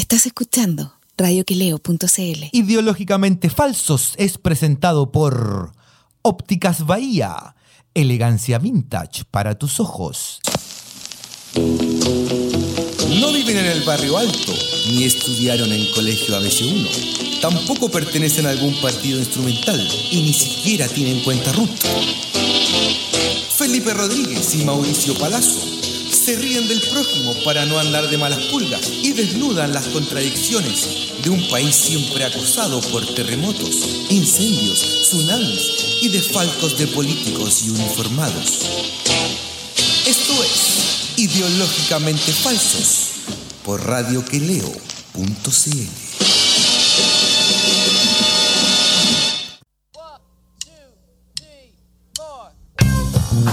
Estás escuchando radioquileo.cl. Ideológicamente Falsos es presentado por Ópticas Bahía. Elegancia vintage para tus ojos. No viven en el barrio alto, ni estudiaron en colegio ABC1. Tampoco pertenecen a algún partido instrumental y ni siquiera tienen cuenta RUT. Felipe Rodríguez y Mauricio Palazzo se ríen del prójimo para no andar de malas pulgas y desnudan las contradicciones de un país siempre acosado por terremotos, incendios, tsunamis y desfalcos de políticos y uniformados. Esto es Ideológicamente Falsos por radioqueleo.cl.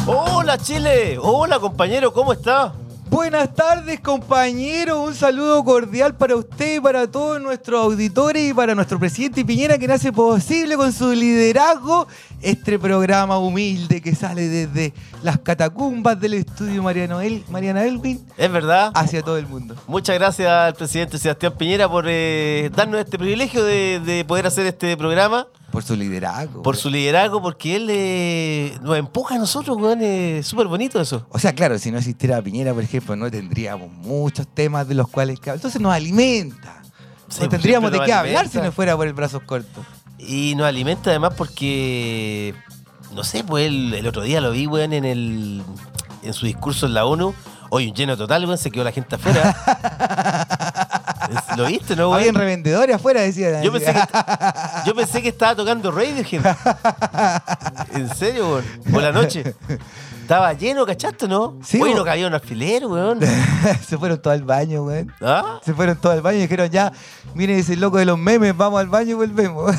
Hola Chile, hola compañero, ¿cómo está? Buenas tardes, compañero. Un saludo cordial para usted y para todos nuestros auditores y para nuestro presidente Piñera que hace posible con su liderazgo este programa humilde que sale desde las catacumbas del estudio Mariano El, Mariana Elwin Es verdad. hacia todo el mundo. Muchas gracias al presidente Sebastián Piñera por eh, darnos este privilegio de, de poder hacer este programa, Por su liderazgo. por su liderazgo, porque él eh, nos empuja a nosotros, weón. Es súper bonito eso. O sea, claro, si no existiera Piñera, por ejemplo, no tendríamos muchos temas de los cuales. Entonces nos alimenta. Sí, no tendríamos de qué hablar si no fuera por el brazos cortos. Y nos alimenta además porque, no sé, pues el, el otro día lo vi, weón, en, el, en su discurso en la ONU. Hoy un lleno total, weón, se quedó la gente afuera. ¿Lo viste, no, Habían weón? revendedores afuera, decía. Yo pensé, que, yo pensé que estaba tocando Radiohead. ¿En serio, weón? Por la noche. Estaba lleno, ¿cachaste, no? Sí, weón. no cabía un alfiler, weón. Se fueron todos al baño, weón. ¿Ah? Se fueron todos al baño y dijeron, ya, miren ese loco de los memes, vamos al baño y volvemos.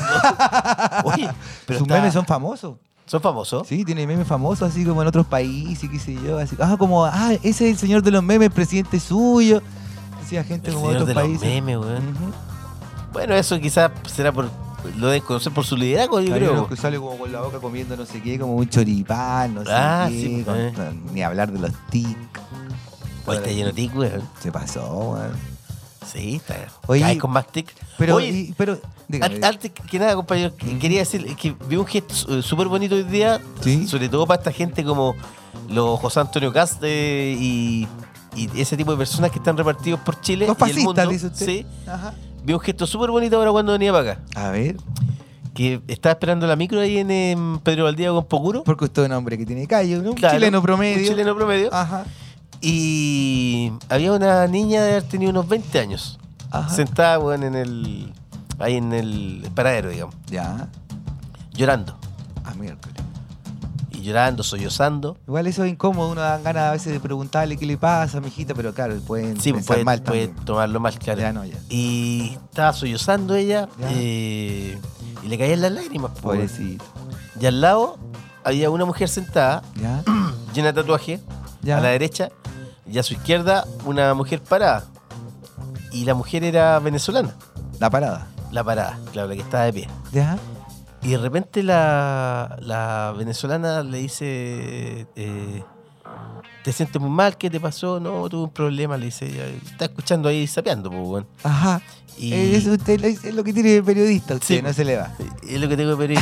Oye, pero Sus está- memes son famosos. ¿Son famosos? Sí, tiene memes famosos, así como en otros países, qué sé yo. Así, ah, como, ah, ese es el señor de los memes, presidente suyo. Gente El como de otros de los países. memes, weón. Ujú. Bueno, eso quizás será por. Lo de conocer por su liderazgo, yo creo. que sale como con la boca comiendo no sé qué, como un choripán, no sé Ah, qué. con- eh. ni hablar de los tic. Hoy está lleno de tic, weón. Se pasó, weón. Sí, está. Oye, con más tic. Pero, Oye, y- pero, dígame. antes que nada, compañero, que- quería decir que vi un gesto eh, súper bonito hoy día, Sí. sobre todo para esta gente como los José Antonio Cast eh, y, y ese tipo de personas que están repartidos por Chile Los y el mundo. dice usted. Sí. Ajá. Vi un gesto súper bonito ahora cuando venía para acá. A ver, Que estaba esperando la micro ahí en, Pedro Valdía con Pocuro. porque usted es un hombre que tiene callo, ¿no? Un chileno promedio. Un chileno promedio. Ajá. Y había una niña de haber tenido unos 20 años. Ajá. Sentada, weón, en el. Ahí en el paradero, digamos. Ya. Llorando. A miércoles. Y llorando, sollozando. Igual eso es incómodo, uno da ganas a veces de preguntarle qué le pasa, mijita, pero claro, pueden Sí, puede, mal puede tomarlo mal, claro. Ya no, ya. Y estaba sollozando ella. Eh, y le caían las lágrimas. Pobrecito. Y al lado había una mujer sentada, Ya. llena de tatuaje, Ya. a la derecha. Y a su izquierda, una mujer parada. Y la mujer era venezolana. La parada. La parada, claro, la que estaba de pie. Ya. Y de repente la, la venezolana le dice, eh, ¿te sientes muy mal? ¿Qué te pasó? No, tuve un problema, le dice ella. Está escuchando ahí sapeando, pues, weón. Ajá. Y Eh, Es, usted, es lo que tiene de periodista usted, Sí. no se le va. es lo que tengo que pedir.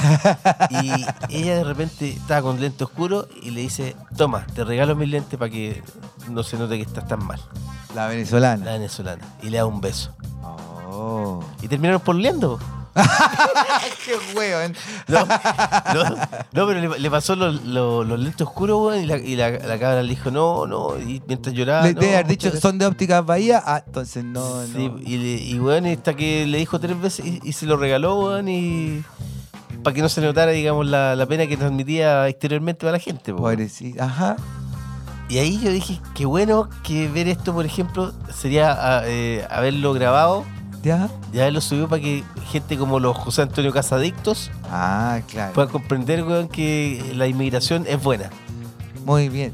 y ella de repente estaba con lente oscuro y le dice, toma, te regalo mis lentes para que no se note que estás tan mal. La La venezolana. venezolana. Y le da un beso. Oh. Y terminaron porleando. Qué weón. No, no, no, pero le, le pasó los, los- los lentes oscuros, weón, y, la, y la, la cabra le dijo, no, no, y mientras lloraba. Le no, debe haber dicho, son de ópticas Bahía. Ah, entonces no, Sí, no. y, le- y weón, que le dijo tres veces y, y se lo regaló, weón, y para que no se notara, digamos, la, la pena que transmitía exteriormente para la gente. po, weón. Pobrecito. Ajá. Y ahí yo dije, qué bueno que ver esto, por ejemplo, sería ah, eh, haberlo grabado Ya. haberlo subido para que gente como los José Antonio Casadictos Ah, claro. puedan comprender, weón, que la inmigración es buena. Muy bien.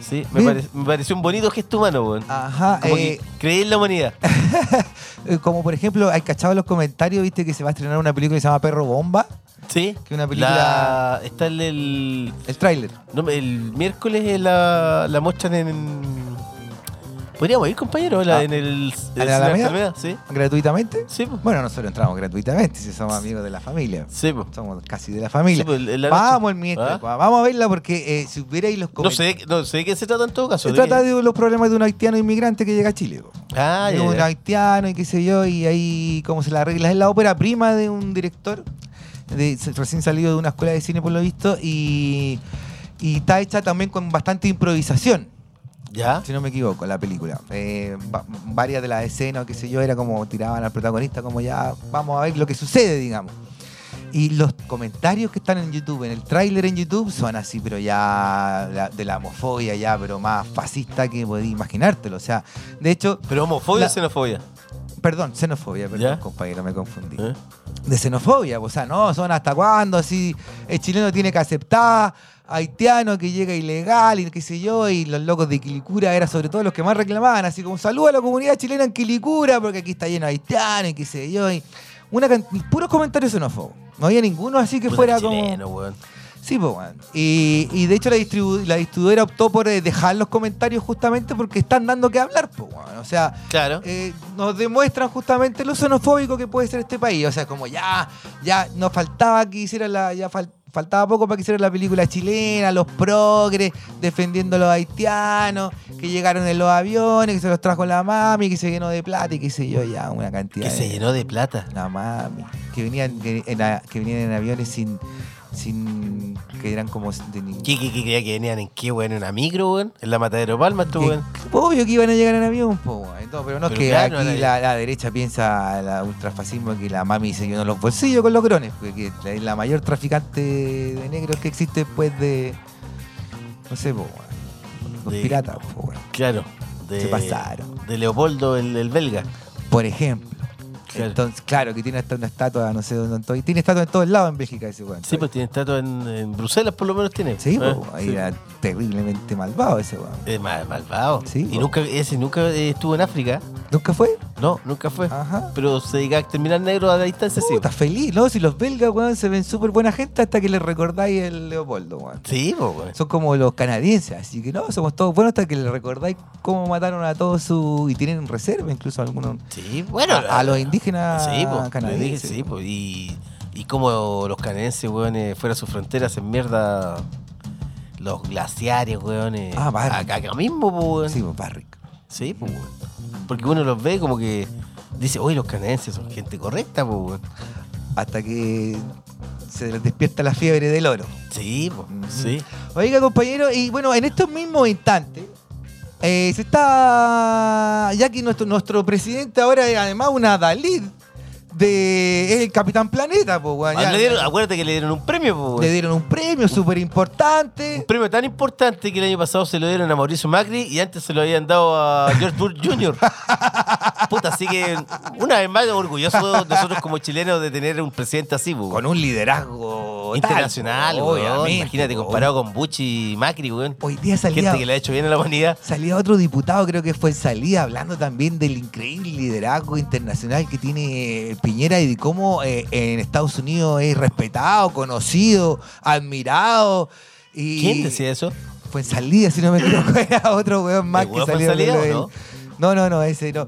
Sí, me, Bien. pare- me pareció un bonito gesto humano, weón. Ajá. Como eh, que creí en la humanidad. como por ejemplo, hay cachado en los comentarios, viste que se va a estrenar una película que se llama Perro Bomba. Sí. Que una película. La- está el, el, El tráiler. no, el miércoles la, la muestran en. Podríamos ir, compañero, la- Ah. en el. ¿A la Alameda? Alameda, Sí. ¿Gratuitamente? Sí, pues. Bueno, nosotros entramos gratuitamente si somos amigos de la familia. Sí, pues. Somos casi de la familia. Sí, pues, la vamos el miércoles, ¿Ah? pa, vamos a verla porque eh, si hubierais los No comentarios. sé, no sé de qué se trata en todo caso. Se ¿de trata qué? de los problemas de un haitiano inmigrante que llega a Chile. po. Ah, de ya, un ya. haitiano y qué sé yo, y ahí cómo se la arregla. Es la ópera prima de un director, de, recién salido de una escuela de cine por lo visto, y, y está hecha también con bastante improvisación, ¿Ya? si no me equivoco, la película. Eh, va- varias de las escenas, qué sé yo, era como tiraban al protagonista, como ya vamos a ver lo que sucede, digamos. Y los comentarios que están en YouTube, en el tráiler en YouTube, son así, pero ya la- de la homofobia, ya, pero más fascista que podéis imaginártelo. O sea, de hecho, ¿Pero homofobia La- o xenofobia? Perdón, xenofobia, perdón, ¿Ya? compañero, me confundí. ¿Eh? De xenofobia, o sea, no, son hasta cuándo, así, el chileno tiene que aceptar, haitiano que llega ilegal y qué sé yo, y los locos de Quilicura era sobre todo los que más reclamaban, así como saludo a la comunidad chilena en Quilicura, porque aquí está lleno de haitianos y qué sé yo, y una puros comentarios xenófobos. No había ninguno así que Puta fuera chileno, como... weón. Sí, pues, weón. Y, y de hecho la, distribu- la distribuidora optó por eh, dejar los comentarios justamente porque están dando que hablar, pues. O sea, Claro. eh, nos demuestran justamente lo xenofóbico que puede ser este país. O sea, como ya, ya nos faltaba que hicieran la, ya fal- faltaba poco para que hicieran la película chilena, los progres, defendiendo a los haitianos, que llegaron en los aviones, que se los trajo la mami, que se llenó de plata y qué sé yo, ya, una cantidad Que se llenó de plata. La mami. Que venían que, en, a- que venían en aviones sin. Sin. que eran como de ni- ¿Qué, qué, que venían en qué, weón? ¿En una micro, weón? ¿En la Matadero Palma, tú, weón? Obvio que iban a llegar en avión, po, weón. No, pero no es que claro, aquí la, la derecha piensa, la ultrafascismo, que la mami se llenó los bolsillos con los grones, porque que es la mayor traficante de negros que existe después de. No sé, po, weón. Los De- piratas, po, weón. Claro. De, Se pasaron. De Leopoldo, el, el belga. Por ejemplo. Claro. Entonces, claro, que tiene hasta una estatua, no sé dónde estoy. Tiene estatua en todos lados en Bélgica ese weón. Sí, pues tiene estatua en, en Bruselas, por lo menos tiene. Sí, ¿Eh? po, ahí Sí. era terriblemente malvado ese weón. Es mal, malvado. Sí, y po. nunca, ese nunca eh, estuvo en África. ¿Nunca fue? No, nunca fue. Ajá. Pero se dedica a exterminar negros a la distancia, sí. Puta, feliz, ¿no? Si los belgas, weón, se ven súper buena gente hasta que les recordáis el Leopoldo, weón. Sí, pues, weón. Son como los canadienses, así que no, somos todos buenos hasta que les recordáis cómo mataron a todos sus... Y tienen reserva incluso algunos... Sí, bueno. a, a los indígenas Sí, pues. canadienses. Sí, pues. Y, y como los canadienses, weón, eh, fuera de sus fronteras en mierda los glaciares, weón. eh, Ah, acá, acá mismo, weón. Sí, pues, Barrick. Sí, pues, weón. Porque uno los ve como que dice, oye, los canadienses son gente correcta, pues, weón. Hasta que se les despierta la fiebre del oro. Sí, pues, sí. Oiga, compañero, y bueno, en estos mismos instantes, eh, se está. Ya que nuestro, nuestro presidente ahora es además una Dalid de. Es el Capitán Planeta, pues, weón. Ah, ya- le dieron- acuérdate que le dieron un premio, le weón. dieron un premio súper Un importante. premio tan importante que el año pasado se lo dieron a Mauricio Macri y antes se lo habían dado a George Bush Jr. Puta, así que una vez más orgullosos nosotros como chilenos de tener un presidente así, pues, Con un liderazgo internacional, tal, weón. obviamente, Imagínate comparado con Bush y Macri, weón. Hoy día salía, Gente que le ha hecho bien a la humanidad. salía otro diputado, creo que fue en salida, hablando también del increíble liderazgo internacional que tiene Piñera y de cómo eh, en Estados Unidos es respetado, conocido, admirado. Y ¿Quién decía eso? Fue en salida, si no me equivoco, era otro weón más ¿El que salió. salida de- no? No, no, no, ese no.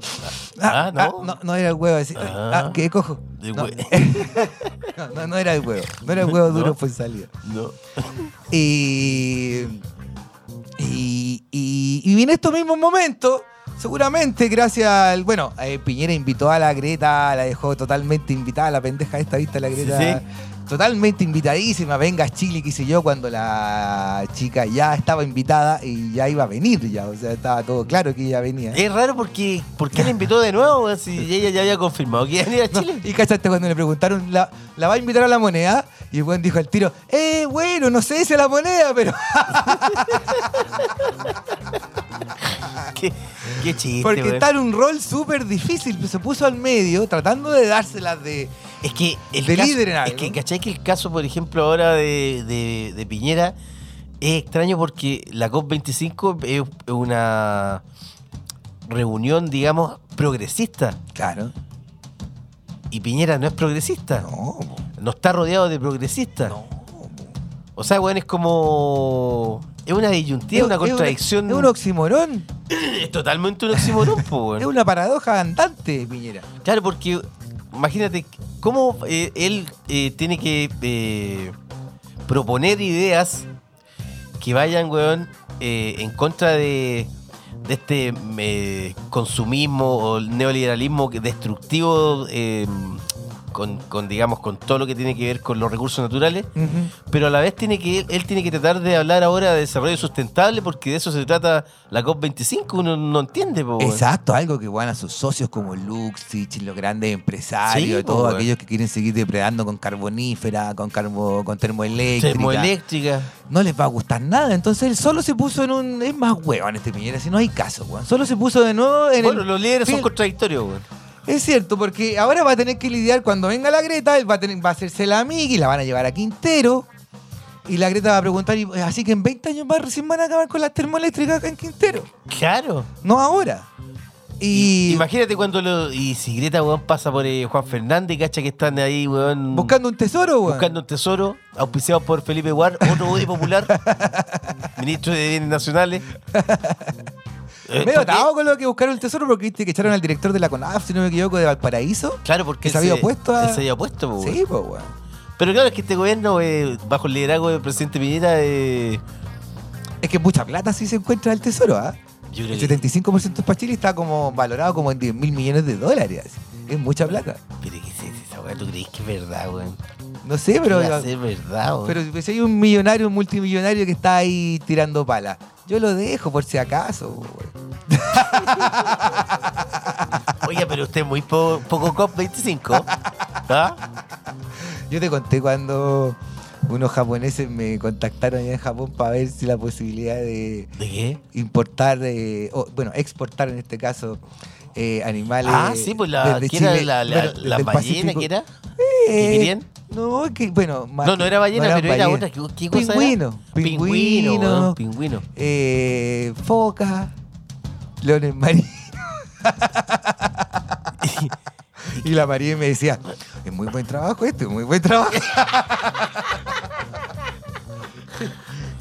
Ah, ¿no? no, no era el huevo. ese- Ah. ah, ¿Qué cojo? No. no, no, era el huevo. No era el huevo duro, fue en salida. No. Y, y, y, y en estos mismos momentos, seguramente gracias al. Bueno, eh, Piñera invitó a la Greta, la dejó totalmente invitada, la pendeja esta, ¿viste? La Greta. Sí, Totalmente invitadísima, venga a Chile, qué sé yo, cuando la chica ya estaba invitada y ya iba a venir ya, o sea, estaba todo claro que ella venía. Es raro porque ¿por qué la invitó de nuevo? Si ella ya había confirmado que iba a venir a No, Chile. y cachaste cuando le preguntaron, ¿la, ¿la va a invitar a la moneda? Y el buen dijo al tiro, eh, bueno, no sé si es la moneda, pero... qué, qué chiste, Porque está en un rol súper difícil, se puso al medio tratando de dárselas de... Es que el de caso, líder en es algo. que, ¿cachai? Que el caso, por ejemplo, ahora de, de- de Piñera es extraño porque la COP25 es es una reunión, digamos, progresista. Claro. Y Piñera no es progresista. No, No, está rodeado de progresistas. no. O sea, weón, es como. Es una disyuntiva, una contradicción. Es un oximorón. Es totalmente un oxímoron, po, weón. Es una paradoja andante, Piñera. Claro, porque imagínate cómo eh, él eh, tiene que eh, proponer ideas que vayan, weón, en contra de, de este consumismo o el neoliberalismo destructivo con, con, digamos, con todo lo que tiene que ver con los recursos naturales, pero a la vez tiene que él, tiene que tratar de hablar ahora de desarrollo sustentable porque de eso se trata la COP25, uno no entiende, po. Exacto, algo que van a sus socios como Luxich, los grandes empresarios, Sí, y todos aquellos que quieren seguir depredando con carbonífera, con carbo, con termoeléctrica. Termoeléctrica. no les va a gustar nada. Entonces él solo se puso en un. Es más hueón este Piñera, si no hay caso, weón. Solo se puso de nuevo en Bueno, el. los líderes son contradictorios, weón. Es cierto, porque ahora va a tener que lidiar cuando venga la Greta, él va a, tener, va a hacerse la amiga y la van a llevar a Quintero. Y la Greta va a preguntar, y- así que en 20 años más recién van a acabar con las termoeléctricas acá en Quintero. Claro. No ahora. Y Imagínate cuando lo. Y si Greta, weón, pasa por eh, Juan Fernández, cacha que están ahí, weón. buscando un tesoro, weón. buscando un tesoro, auspiciado por Felipe Guar, otro body popular, ministro de Bienes Nacionales. Eh, Medio atado con lo que buscaron el tesoro porque viste que echaron al director de la CONAF, si no me equivoco, de Valparaíso. Claro, porque que se había opuesto a- se había opuesto, po. Sí, pues, weón. Pero claro, es que este gobierno, eh, bajo el liderazgo del presidente Piñera, eh, Es que mucha plata sí se encuentra el tesoro, ¿ah? yo creo El que. 75% para Chile está como valorado como en 10 mil millones de dólares. Es mucha plata. Pero ¿qué es esa weá? ¿Tú crees que es verdad, weón? No sé, pero. ¿Qué va a ser verdad, weón? Pero si hay un millonario, un multimillonario que está ahí tirando pala, yo lo dejo por si acaso. Oye, pero usted es muy po- poco COP25. ¿Ah? Yo te conté cuando unos japoneses me contactaron allá en Japón para ver si la posibilidad de ¿De qué? importar, eh, o, bueno, exportar en este caso, eh, animales. Ah, sí, pues la, desde ¿qué era Chile, la, la, bueno, la ballena que era? Eh. No, que bueno. más No, no era ballena, pero era otra. ¿Qué, qué cosa Pingüino, era? pingüino, Pingüino, pingüino. eh, foca, leones marinos. y la María me decía, es muy buen trabajo este, muy buen trabajo.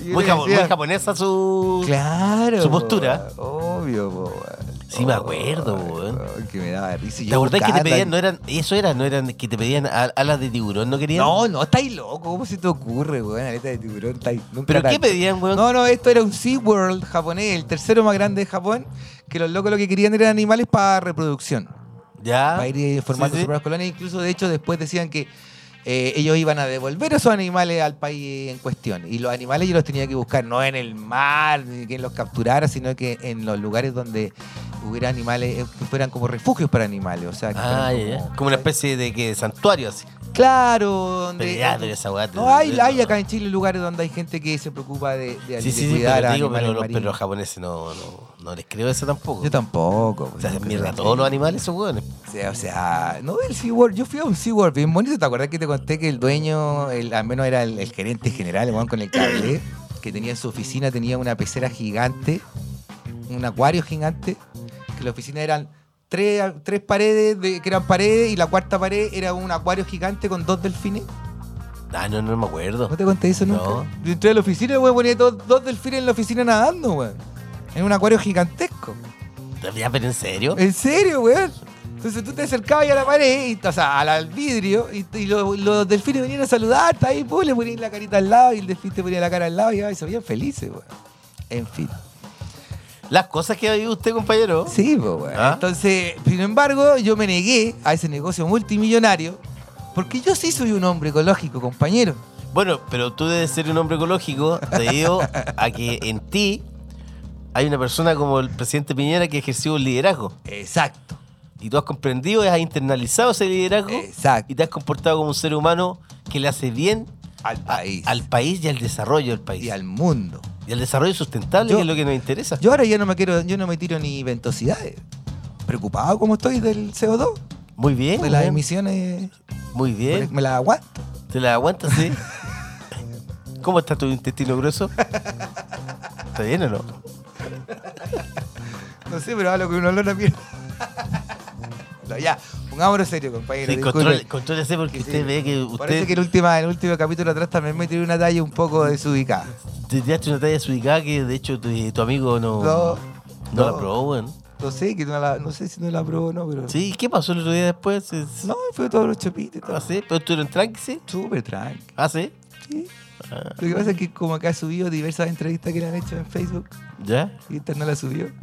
Muy, decía, japonesa su... Claro. su po, postura. Obvio, po, weón. Sí, me acuerdo, weón. Que me daba risa. ¿Te acordás que te pedían? No eran, eso era, no eran que te pedían alas de tiburón, ¿no querían? No, no, estáis loco. ¿Cómo se te ocurre, weón? Aleta de tiburón. estáis- ¿Pero qué pedían, weón? No, no, esto era un SeaWorld japonés, el tercero más grande de Japón, que los locos lo que querían eran animales para reproducción, Ya. para ir eh, formando sus propias colonias. Incluso, de hecho, después decían que eh, ellos iban a devolver esos animales al país en cuestión. Y los animales yo los tenía que buscar no en el mar, ni quien los capturara, sino que en los lugares donde hubiera animales, eh, que fueran como refugios para animales. O sea, que Ah, como- una especie de que santuario así. Claro, donde... Pero ya, pero esa te- No, hay, hay acá en Chile lugares donde hay gente que se preocupa de, de, Sí, de sí, sí, cuidar pero, a digo, pero, los, pero los japoneses no, no, no les creo eso tampoco. Yo tampoco. O sea, mierda a todos los animales esos weones. O sea, o sea, no el SeaWorld. Yo fui a un SeaWorld bien bonito. ¿Te acuerdas que te conté que el dueño, el, al menos era el, el gerente general, el con el cable, que tenía en su oficina, tenía una pecera gigante, un acuario gigante, que la oficina eran tres, tres paredes, de, que eran paredes, y la cuarta pared era un acuario gigante con dos delfines. Ah, no, no me acuerdo. ¿No te conté eso nunca? No. Yo entré a la oficina y weón ponía dos, dos delfines en la oficina nadando, weón. En un acuario gigantesco. Ya, pero en serio. ¿En serio, weón? Entonces tú te acercabas a la pared, y, o sea, al, vidrio, y, y lo- los delfines venían a saludarte, ahí pues, le ponían la carita al lado, y el delfín te ponía la cara al lado, y, ay, se veían felices, weón. En fin. Las cosas que ha vivido usted, compañero. Sí, pues, weón. ¿Ah? Entonces, sin embargo, yo me negué a ese negocio multimillonario, porque yo sí soy un hombre ecológico, compañero. Bueno, pero tú debes ser un hombre ecológico debido a que en ti hay una persona como el presidente Piñera que ejerció un liderazgo. Exacto. Y tú has comprendido, has internalizado ese liderazgo Exacto. y te has comportado como un ser humano que le hace bien Al a- país. al país y al desarrollo del país. y al mundo. Y al desarrollo sustentable, Yo- que es lo que nos interesa. Yo ahora ya no me quiero, yo no me tiro ni ventosidades. Preocupado como estoy del CO2, Muy bien. de las bien. emisiones, Muy bien. me las aguanto. ¿Te la aguantas, sí? ¿Cómo está tu intestino grueso? ¿Está bien o no? No sé, pero hablo con un olor a mierda. No, ya, pongámonos serio, compañero. Sí, disculpe. controle- contrólese porque Que usted sí. ve que usted Parece que el, última, el último capítulo atrás también me tiré una talla un poco desubicada. Te tiraste una talla desubicada que de hecho tu, tu amigo no, No. No la probó, weón. No sé, que no, la- no sé si no la aprobó o no, pero. Sí, ¿y ¿qué pasó el otro día después? No, fue todos los todo. ¿Ah, sí? ¿Pero estuvieron tranqui, sí? Súper tranqui. ¿Ah, sí? Sí. Ah, Lo que pasa es que como que ha subido diversas entrevistas que le han hecho en Facebook ¿Ya? y esta no la subió.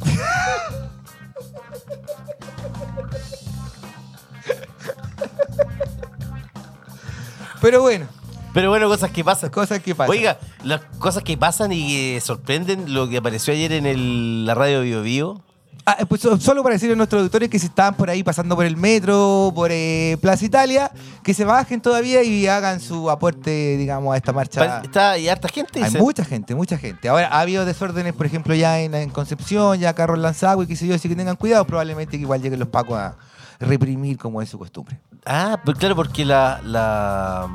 Pero bueno, Pero bueno, cosas que pasan. cosas que pasan. Oiga, las cosas que pasan y que sorprenden, lo que apareció ayer en el- la radio Bio Bio. Ah, pues so- solo para decirle a nuestros auditores que si estaban por ahí pasando por el metro, por eh, Plaza Italia, que se bajen todavía y hagan su aporte, digamos, a esta marcha. Está hay harta gente. Hay mucha gente, mucha gente. Ahora, ha habido desórdenes, por ejemplo, ya en, en Concepción, ya carros lanzados y qué sé yo, así que tengan cuidado, probablemente que igual lleguen los pacos a reprimir como es su costumbre. Ah, pues claro, porque la, la-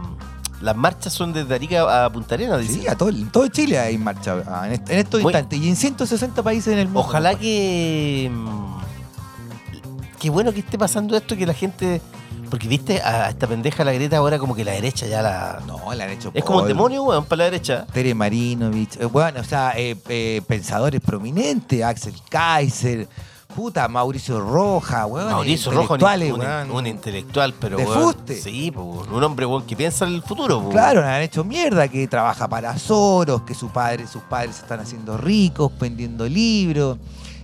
las marchas son desde Arica a Punta Arenas, dice. Sí, a todo, en todo Chile hay marcha ah, en, est- en estos instantes y en 160 países en el mundo. Ojalá que. mm, Qué bueno que esté pasando esto, que la gente. Porque viste, a esta pendeja la Greta ahora como que la derecha ya la. No, han hecho Es como polvo. demonio, weón, para la derecha. Tere Marinovich, eh, bueno, o sea, eh, eh, pensadores prominentes, Axel Kaiser, puta, Mauricio Roja, weón. Mauricio Rojo, un, weón. intelectual, pero De weón, fuste. Sí, weón, un hombre weón, que piensa en el futuro. pues, Claro, le han hecho mierda, que trabaja para Soros, que su padre, sus padres se están haciendo ricos, vendiendo libros,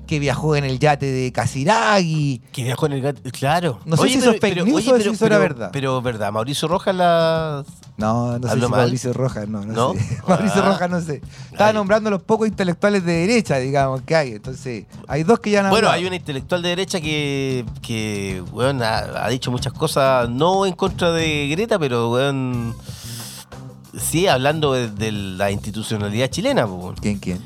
que viajó en el yate de Casiraghi. Que viajó en el gato. Claro. No sé si eso es fake news o si eso era verdad. Pero verdad, Mauricio Rojas la. No, no sé ¿Habló si? Mauricio Rojas, no, no, ¿No? sé. Mauricio Ah. Rojas, no sé. Estaba Ay. nombrando a los pocos intelectuales de derecha, digamos, que hay. Entonces, hay dos que ya han Bueno, hablado. hay un intelectual de derecha que, que weón, ha, ha dicho muchas cosas, no en contra de Greta, pero weón, sí hablando de, de la institucionalidad chilena. ¿Quién, quién?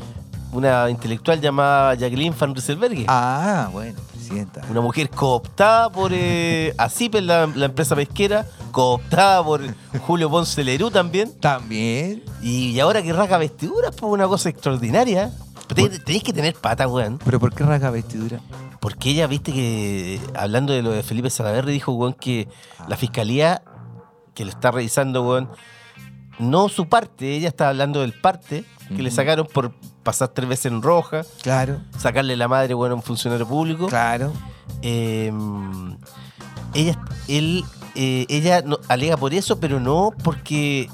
Una intelectual llamada Jacqueline Van Rieselberghe. Ah, bueno, presidenta. Una mujer cooptada por eh, la, la empresa pesquera, cooptada por Julio Ponce Lerú también. También. Y, y ahora que rasga vestiduras, pues una cosa extraordinaria. Ten- Tenéis que tener pata, weón. ¿Pero por qué rasga vestidura? Porque ella, viste que, hablando de lo de Felipe Salaverry, dijo, weón, que la fiscalía que lo está revisando, weón, no su parte, ella está hablando del parte que le sacaron por pasar tres veces en roja, Claro, sacarle la madre, weón, a un funcionario público. claro. Eh, ella, él, eh, ella no- alega por eso, pero no porque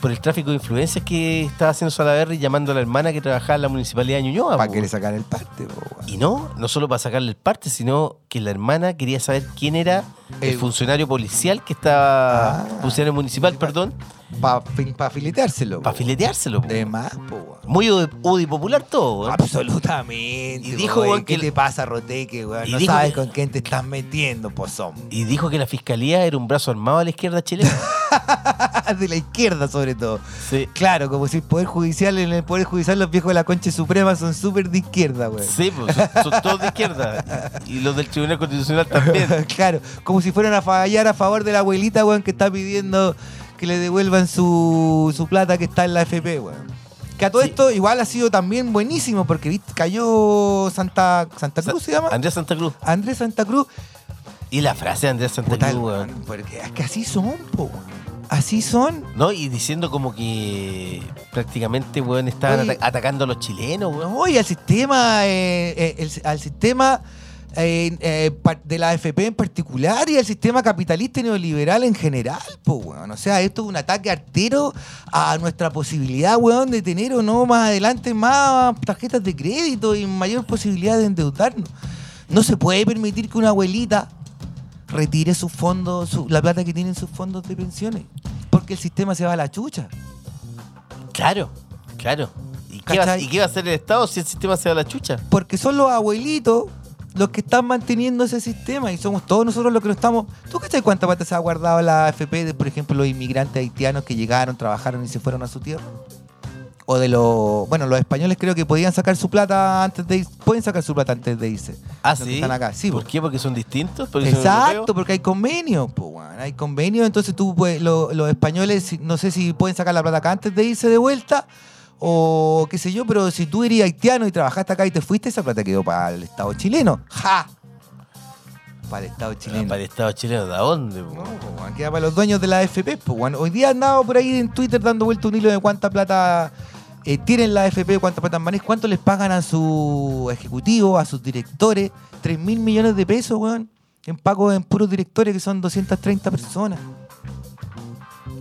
por el tráfico de influencias que estaba haciendo Salaverry llamando a la hermana que trabajaba en la municipalidad de Ñuñoa. Para que le sacan el parte, po. Y no, no solo para sacarle el parte, sino que la hermana quería saber quién era el, El- funcionario policial que estaba. Ah. funcionario municipal, perdón, Para fileteárselo. para fileteárselo. po. De más, po. Muy popular todo, weón. Absolutamente. Y dijo, weón, ¿qué que- te pasa, Roteque, weón? No sabes que- con quién te estás metiendo, pozón. Y dijo que la fiscalía era un brazo armado a la izquierda chilena. de la izquierda, sobre todo. sí. Claro, como si el Poder Judicial, en el Poder Judicial los viejos de la Concha Suprema son súper de izquierda, weón. Sí, pues, son, son todos de izquierda. Y, los del Tribunal Constitucional también. claro, como si fueran a fallar a favor de la abuelita, weón, que está pidiendo que le devuelvan su, su plata que está en la FP, weón. Que a todo Sí. esto igual ha sido también buenísimo, porque ¿viste? cayó Santa, Santa Cruz, ¿se llama? Andrés Santa Cruz. Andrés Santa Cruz. Y la frase de Andrés Santa Cruz, weón, porque es que así son, po, weón. Así son. ¿No? Y diciendo como que prácticamente, weón, estaban Oye. ata- atacando a los chilenos, weón. Y al sistema, eh, eh, el- al sistema eh, de la AFP en particular y al sistema capitalista y neoliberal en general, po, weón. O sea, esto es un ataque artero a nuestra posibilidad, weón, de tener o no más adelante más tarjetas de crédito y mayor posibilidad de endeudarnos. No se puede permitir que una abuelita retire sus fondos, su- la plata que tiene en sus fondos de pensiones, porque el sistema se va a la chucha. Claro, claro. ¿Y qué, va, ¿Cachai? ¿Y qué va a hacer el Estado si el sistema se da la chucha? Porque son los abuelitos los que están manteniendo ese sistema y somos todos nosotros los que lo estamos. ¿Tú cachai cuánta plata se ha guardado la AFP de, por ejemplo, los inmigrantes haitianos que llegaron, trabajaron y se fueron a su tierra? O de los. Bueno, los españoles creo que podían sacar su plata antes de irse. Pueden sacar su plata antes de irse. Ah, sí. Están acá. Sí, ¿Por po. qué? Porque son distintos. Porque Exacto, porque hay convenios, po, weón, hay convenios, entonces tú lo- los españoles, no sé si pueden sacar la plata acá antes de irse de vuelta, o qué sé yo, pero si tú eres haitiano y trabajaste acá y te fuiste, esa plata quedó para el Estado chileno. ¡Ja! Para el Estado Ah, chileno. Para el Estado chileno, ¿de dónde? po? No, po, queda para los dueños de la AFP. po. Hoy día andaba por ahí en Twitter dando vuelta un hilo de cuánta plata eh, tienen la AFP, cuánto plata manejan, cuánto les pagan a sus ejecutivos, a sus directores. 3 mil millones de pesos, weón. En pagos en puros directores que son 230 personas.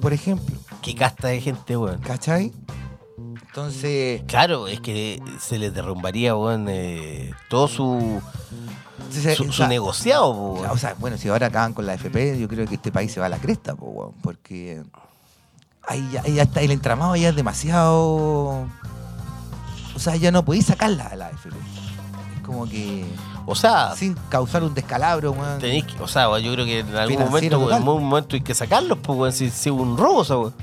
Por ejemplo. Qué casta de gente, weón. ¿Cachai? Entonces, Claro, es que se les derrumbaría, weón, eh, todo su, se- su, o su sea, negociado, po, weón. O sea, bueno, si ahora acaban con la FP, yo creo que este país se va a la cresta, po, weón, porque ahí ya, ahí ya está, el entramado ya es demasiado... O sea, ya no podéis sacarla a la FP. Es como que O sea, sin causar un descalabro, weón. tenéis que, o sea, yo creo que en algún momento, en algún momento hay que sacarlos, pues, weón, si si es un robo, esa weón.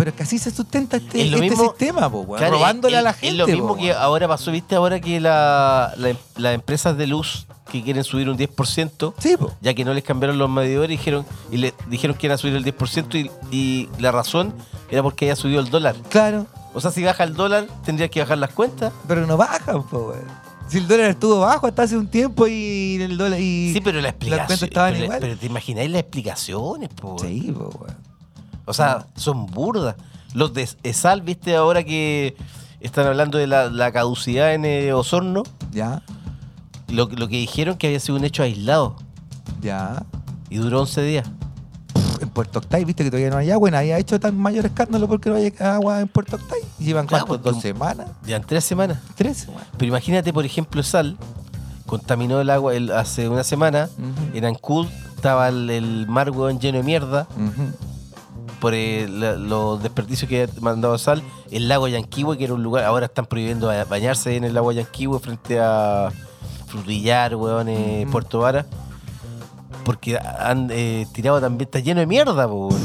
Pero es que así se sustenta este, Es lo este mismo- sistema, po, Claro, robándole es- a la gente. Es lo mismo po, que ahora pasó, ¿viste? Ahora que la, la- las empresas de luz que quieren subir un 10%, Sí, ya que no les cambiaron los medidores, dijeron, y le dijeron que iban a subir el 10% y, y la razón era porque había subido el dólar. Claro, O sea, si baja el dólar, tendría que bajar las cuentas. pero no bajan, po. Si el dólar estuvo bajo hasta hace un tiempo y el dólar... Y Sí, pero la las explicación. cuentas estaban pero, igual. pero te imagináis las explicaciones, po? Sí, po, weón. O sea, son burdas. Los de ESAL, viste, ahora que están hablando de la, la caducidad en eh, Osorno, Ya, lo, lo que dijeron que había sido un hecho aislado ya. y duró 11 días. en Puerto Octay, viste que todavía no hay agua, y nadie ha hecho tan mayor escándalo porque no hay agua en Puerto Octay. Llevan Claro, cuánto, dos semanas, en tres semanas. tres semanas. Pero imagínate, por ejemplo, ESAL contaminó el agua el- hace una semana. Ujú. En Ancud estaba el, el mar weón, lleno de mierda Ujú. Por eh, la- los desperdicios que había mandado Sal. El lago Yanquihue, que era un lugar, ahora están prohibiendo ba- bañarse en el lago Yanquihue frente a Frutillar, weón, eh, Ujú. Puerto Vara. Porque han eh, tirado también, está lleno de mierda, weón.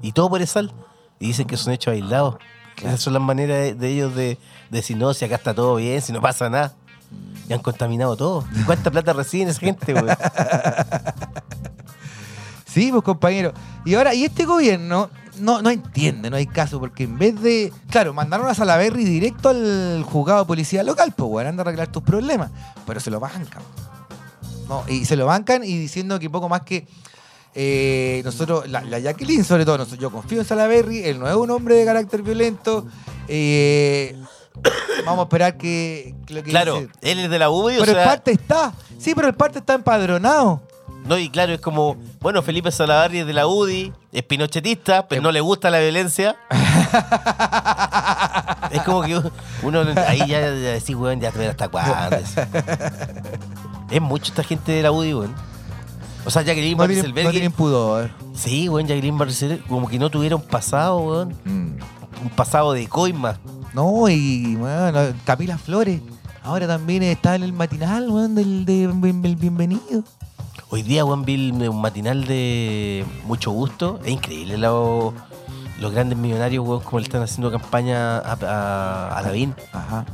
Y todo por el sal. Y dicen que son hechos aislados. Claro. Esas son las maneras de, de ellos de, de decir, no, si acá está todo bien, si no pasa nada. Y han contaminado todo. ¿Y cuánta plata reciben esa gente, weón? Sí, pues compañero. Y ahora, y este gobierno no, no entiende, no hay caso, porque en vez de. Claro, mandaron a Salaberry directo al juzgado de policía local, pues, weón, anda a arreglar tus problemas. Pero se lo bancan. No, y se lo bancan y diciendo que poco más que. eh, nosotros, la, la Jacqueline, sobre todo, nosotros, yo confío en Salaberry, él no es un hombre de carácter violento. eh, vamos a esperar que, Claro, dice- él es de la UBI, o Pero el sea, parte está. Sí, pero el parte está empadronado. No, y claro, es como, bueno, Felipe Salavarri es de la UDI, es pinochetista, pero no le gusta la violencia. es como que uno ahí ya, ya decís, weón, ya te hasta cuándo. es mucho esta gente de la UDI, weón. O sea, Jacqueline No no tienen pudor. Sí, weón, Jacqueline Barcelberghi, como que no tuviera un pasado, weón. Mm. Un pasado de coima. No, y bueno, Camila Flores. Ahora también está en el matinal, weón, del, de- del bienvenido. Hoy día, el- un matinal de mucho gusto. Es increíble lo- los grandes millonarios, weón, como le están haciendo campaña a, a, a Lavín. Ajá.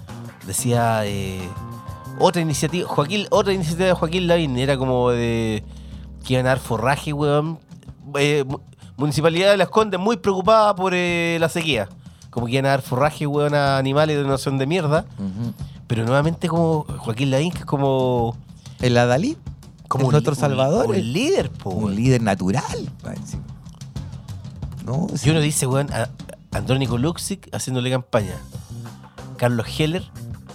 Decía eh, otra iniciativa, Joaquín, otra iniciativa de Joaquín Lavín, era como de que iban a dar forraje, weón. Eh, mu- Municipalidad de Las Condes muy preocupada por eh, la sequía. Como que iban a dar forraje, weón, a animales de donación de mierda. Pero nuevamente como Joaquín Lavín, que es como... El Adalí, como Es un nuestro Salvador, Un, líder, po, un líder natural. No, Y uno dice, weón, a Andrónico Luxic haciéndole campaña. Carlos Heller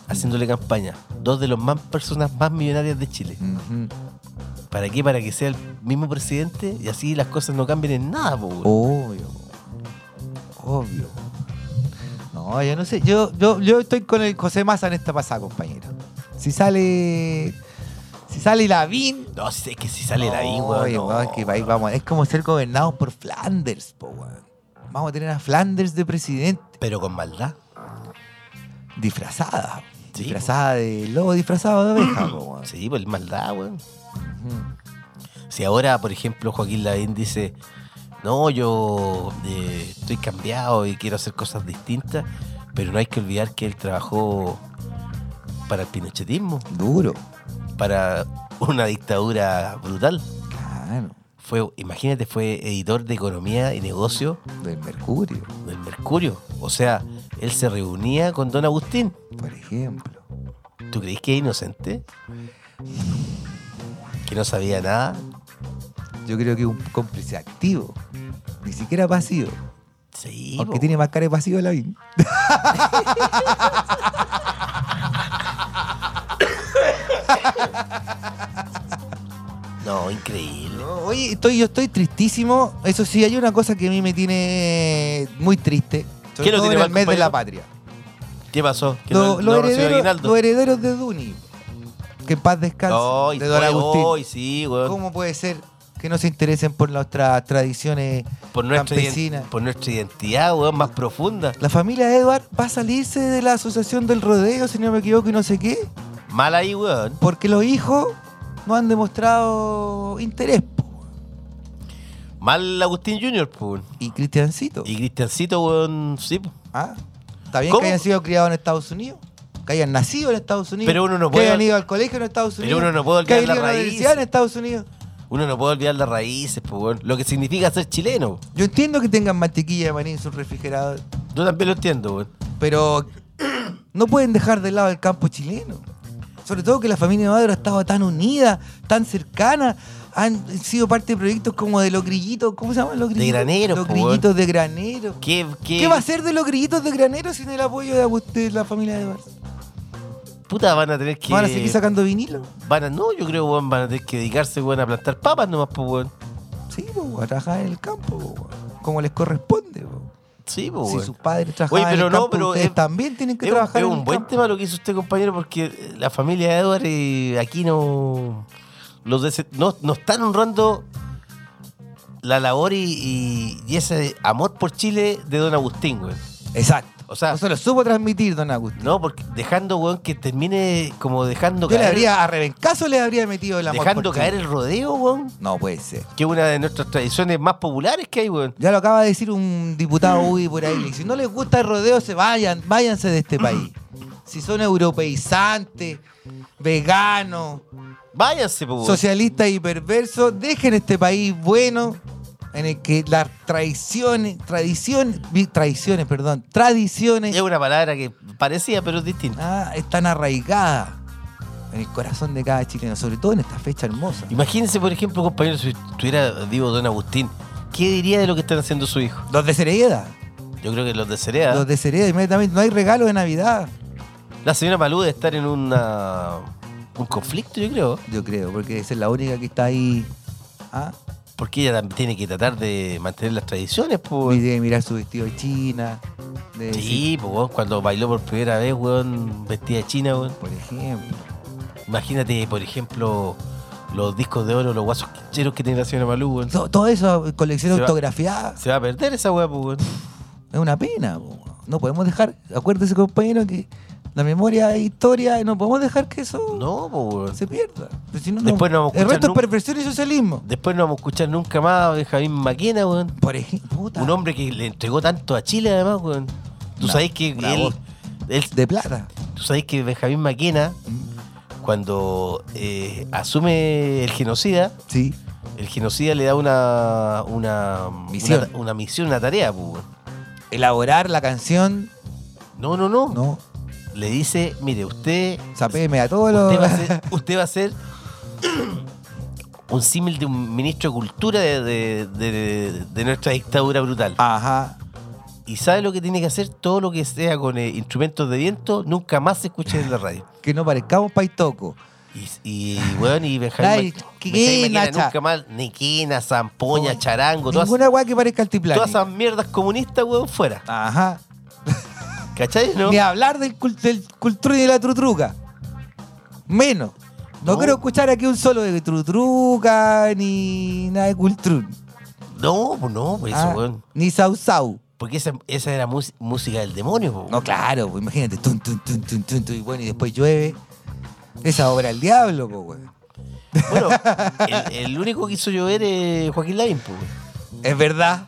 haciéndole campaña. Dos de las más personas más millonarias de Chile. ¿Para qué? Para que sea el mismo presidente y así las cosas no cambien en nada, po, weón. Obvio. Obvio. No, yo no sé. Yo, yo, yo estoy con el José Massa en esta pasada, compañero. Si sale. Si sale Lavín. No, si es que si sale la I, weón. No. que país vamos. Es como ser gobernados por Flanders, po, weón. Vamos a tener a Flanders de presidente. Pero con maldad. Disfrazada. Sí, disfrazada de lobo, disfrazado de oveja, po, weón. Sí, pues maldad, weón. Si ahora, por ejemplo, Joaquín Lavín dice, no, yo eh, estoy cambiado y quiero hacer cosas distintas, pero no hay que olvidar que él trabajó para el pinochetismo, Duro. Para una dictadura brutal. Claro. Fue, imagínate, fue editor de economía y negocio Del Mercurio, del Mercurio. O sea, él se reunía con Don Agustín. por ejemplo. ¿Tú crees que es inocente? Que no sabía nada. Yo creo que es un cómplice activo. Ni siquiera pasivo. Sí, Aunque po. tiene más cara de pasivo la No, increíble. Oye, estoy, yo estoy tristísimo. Eso sí, hay una cosa que a mí me tiene muy triste. Sobre ¿Qué lo todo tiene en el mes de la patria. ¿Qué pasó? ¿Que Lo- no, los, no recibió herederos, aguinaldo? los herederos de Duni. Que en paz descanse. Ay, de Don Agustín. sí, weón. ¿Cómo puede ser que no se interesen por nuestras tradiciones Por nuestra, ident- campesinas? por nuestra identidad, weón, más profunda. La familia Edward va a salirse de la asociación del rodeo, si no me equivoco, y no sé qué, Mal ahí, weón. porque los hijos no han demostrado interés. po. Mal Agustín Junior, pues. Y Cristiancito. Y Cristiancito, weón, sí. po. ¿Ah? Está bien ¿Cómo? que hayan sido criados en Estados Unidos, que hayan nacido en Estados Unidos, Pero uno no que puede- hayan ido al colegio en Estados Pero Unidos, uno no puede que olvidar la raíces. universidad en Estados Unidos. Uno no puede olvidar las raíces, pues, weón. Lo que significa ser chileno. Yo entiendo que tengan mantequilla de maní en su refrigerador, Yo también lo entiendo, weón. pero no pueden dejar de lado el campo chileno. Sobre todo que la familia de Maduro ha estado tan unida, tan cercana. Han sido parte de proyectos como de los grillitos, ¿cómo se llaman los grillitos? graneros, Los grillitos de granero. ¿Qué, qué, ¿Qué va a ser de los grillitos de granero sin el apoyo de, de la familia de Eduardo? Puta, van a tener que. ¿Van a seguir sacando vinilo? Van a- no, yo creo, weón, van a tener que dedicarse, weón, a plantar papas nomás, pues, weón. Sí, po, a trabajar en el campo, po, como les corresponde. po. Sí, pues, Si sus padres trabajan Oye, pero en el no, campo, pero ustedes es- también tienen que Es, un- trabajar es en un el buen campo. tema lo que hizo usted, compañero, porque la familia de Edward eh, aquí no, los dese- no. no están honrando la labor y, y- y ese amor por Chile de don Agustín, weón. Exacto. O sea- no se lo supo transmitir, don Agustín. No, porque dejando, weón, que termine como dejando Yo le habría, a Rebencazo le habría metido el amor dejando por caer el rodeo, weón. No puede ser. Que es una de nuestras tradiciones más populares que hay, weón. Ya lo acaba de decir un diputado UDI por ahí. Si no les gusta el rodeo, se vayan, váyanse de este país. Si son europeizantes, veganos, Váyanse, weón. socialistas y perversos, dejen este país bueno en el que las tradiciones, tradiciones, tradiciones, perdón, tradiciones Es una palabra que parecía, pero es distinta. ah, están arraigadas en el corazón de cada chileno, sobre todo en esta fecha hermosa. Imagínense, por ejemplo, compañero, si estuviera vivo don Agustín, ¿qué diría de lo que están haciendo su hijo? Los de Cereda, Yo creo que los de Cereda. los de Cereda, inmediatamente, no hay regalo de Navidad, La señora Malú debe estar en una, un conflicto, yo creo. yo creo, porque esa es la única que está ahí. ¿ah? Porque ella también tiene que tratar de mantener las tradiciones, Y pues. de mirar su vestido de China, de decir, Sí, pues, weón, cuando bailó por primera vez, weón, vestida de china, weón. por ejemplo. Imagínate, por ejemplo, los discos de oro, los guasos quicheros que tiene la señora Malú, weón. To- Todo eso, colección Se va- autografiada, Se va a perder esa weá, pues, weón. es una pena. No podemos dejar, acuérdese compañero que la memoria es historia, y no podemos dejar que eso No, se pierda. Si no, Después no vamos a el resto es perversión y socialismo. Después no vamos a escuchar nunca más a Benjamín Maquena, weón. Por ejemplo, puta, Un hombre que le entregó tanto a Chile, además, weón. Tú Una- sabés que él, de plata. tú sabés que Benjamín Maquena, cuando eh, asume el genocida, Sí. el genocida le da una una Misión. una, una misión, una tarea. Elaborar la canción, No, no, no, no, Le dice, mire, usted, sapeme a todos los. usted va a ser, usted va a ser un símil de un ministro de cultura de, de- de- de nuestra dictadura brutal. Ajá. Y sabe lo que tiene que hacer, todo lo que sea con eh, instrumentos de viento, nunca más se escuche en la radio. Que no parezcamos paitoco. Y, y weón, y Benjamín, nacha. nunca más, ni quena, zampoña, charango, todas, Ninguna weá que parezca altiplano. todas esas mierdas comunistas, weón, fuera. Ajá. ¿Cachai? ¿No? Ni hablar del, cul- del cultrún y de la trutruca. Menos. No, No. quiero escuchar aquí un solo de trutruca ni nada de cultrún. No, pues no, pues eso, Ah, weón. ni sau sau. Porque esa, esa era música del demonio, po, No, claro, pues, imagínate. Tun, tun, tun, y bueno, y después llueve. Esa obra del diablo, pues, weón. Bueno, el, el único que hizo llover es Joaquín Lavín, pues. Es verdad.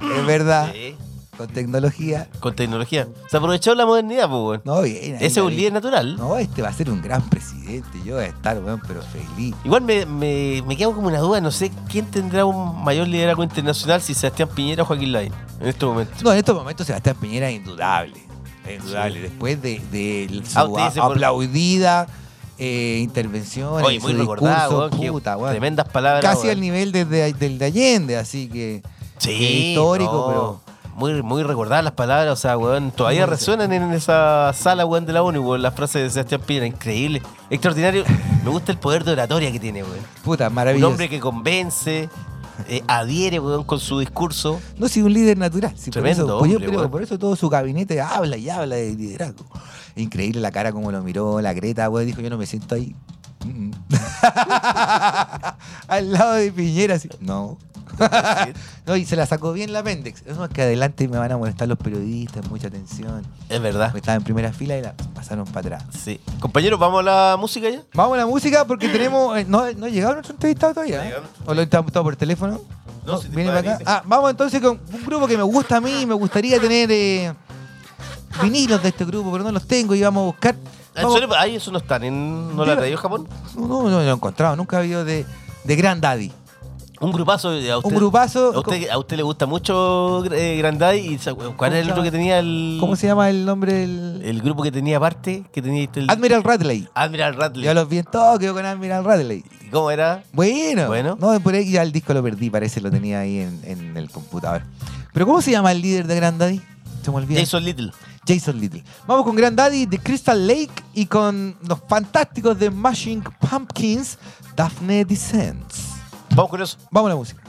Es verdad. Sí, Con tecnología. con tecnología. Se aprovechó la modernidad, pues, weón. No, bien. Ese es un líder natural. No, este va a ser un gran presidente. Yo voy a estar, weón, pero feliz. Igual me, me, me quedo como una duda, no sé quién tendrá un mayor liderazgo internacional, si Sebastián Piñera o Joaquín Lavín, en este momento. No, en estos momentos Sebastián Piñera es indudable. Es indudable. Sí. Después de, de su Ah, a- por- aplaudida eh, intervención, Oye, muy su qué puta, weón. tremendas palabras. Casi weón. al nivel desde, del de Allende, así que Sí, que histórico, no. pero muy, muy recordadas las palabras, o sea, weón, todavía resuenan en esa sala, weón, de la ONU, weón, las frases de Sebastián Piñera, increíble, extraordinario. Me gusta el poder de oratoria que tiene, weón. Puta, Un maravilloso. hombre que convence, eh, adhiere, weón, con su discurso. No, si un líder natural. si por Tremendo eso, pues yo hombre, creo, weón. por eso todo su gabinete habla y habla de liderazgo. Increíble la cara como lo miró la Greta, weón. Dijo, yo no me siento ahí. Mm. Al lado de Piñera, así. No. no, y se la sacó bien la Pendex. Es que adelante me van a molestar los periodistas, mucha atención. Es verdad. Estaba en primera fila y la pasaron para atrás. Sí. Compañeros, ¿vamos a la música ya? Vamos a la música porque tenemos. eh, ¿No, no ha llegado nuestro entrevistado todavía? ¿eh? ¿O lo estamos todo por teléfono? No, si te viene puede para acá. venir. Ah, vamos entonces con un grupo que me gusta a mí y me gustaría tener eh, vinilos de este grupo, pero no los tengo y vamos a buscar. ¿En Vamos- serio? Ahí eso no están, en, ¿no la ha traído Japón? No, no, no lo he encontrado, nunca ha habido de, de Grand Daddy. Un grupazo. ¿A usted, Un grupazo. A usted, a usted le gusta mucho eh, y ¿cuál era el otro que tenía el, ¿Cómo se llama el nombre del. el grupo que tenía aparte? Que tenía el Admiral Radley. Admiral Radley. Ya los vi en todo, quedó con Admiral Radley. ¿Y ¿Cómo era? Bueno. Bueno. No, por ahí ya el disco lo perdí, parece lo tenía ahí en, en el computador. Pero ¿cómo se llama el líder de Grand Daddy? Se me olvida. Jason Little. Jason Little. Vamos con Grand Daddy de Crystal Lake y con los fantásticos de Mashing Pumpkins, Daphne Descents. Vamos con eso. Vamos a la música.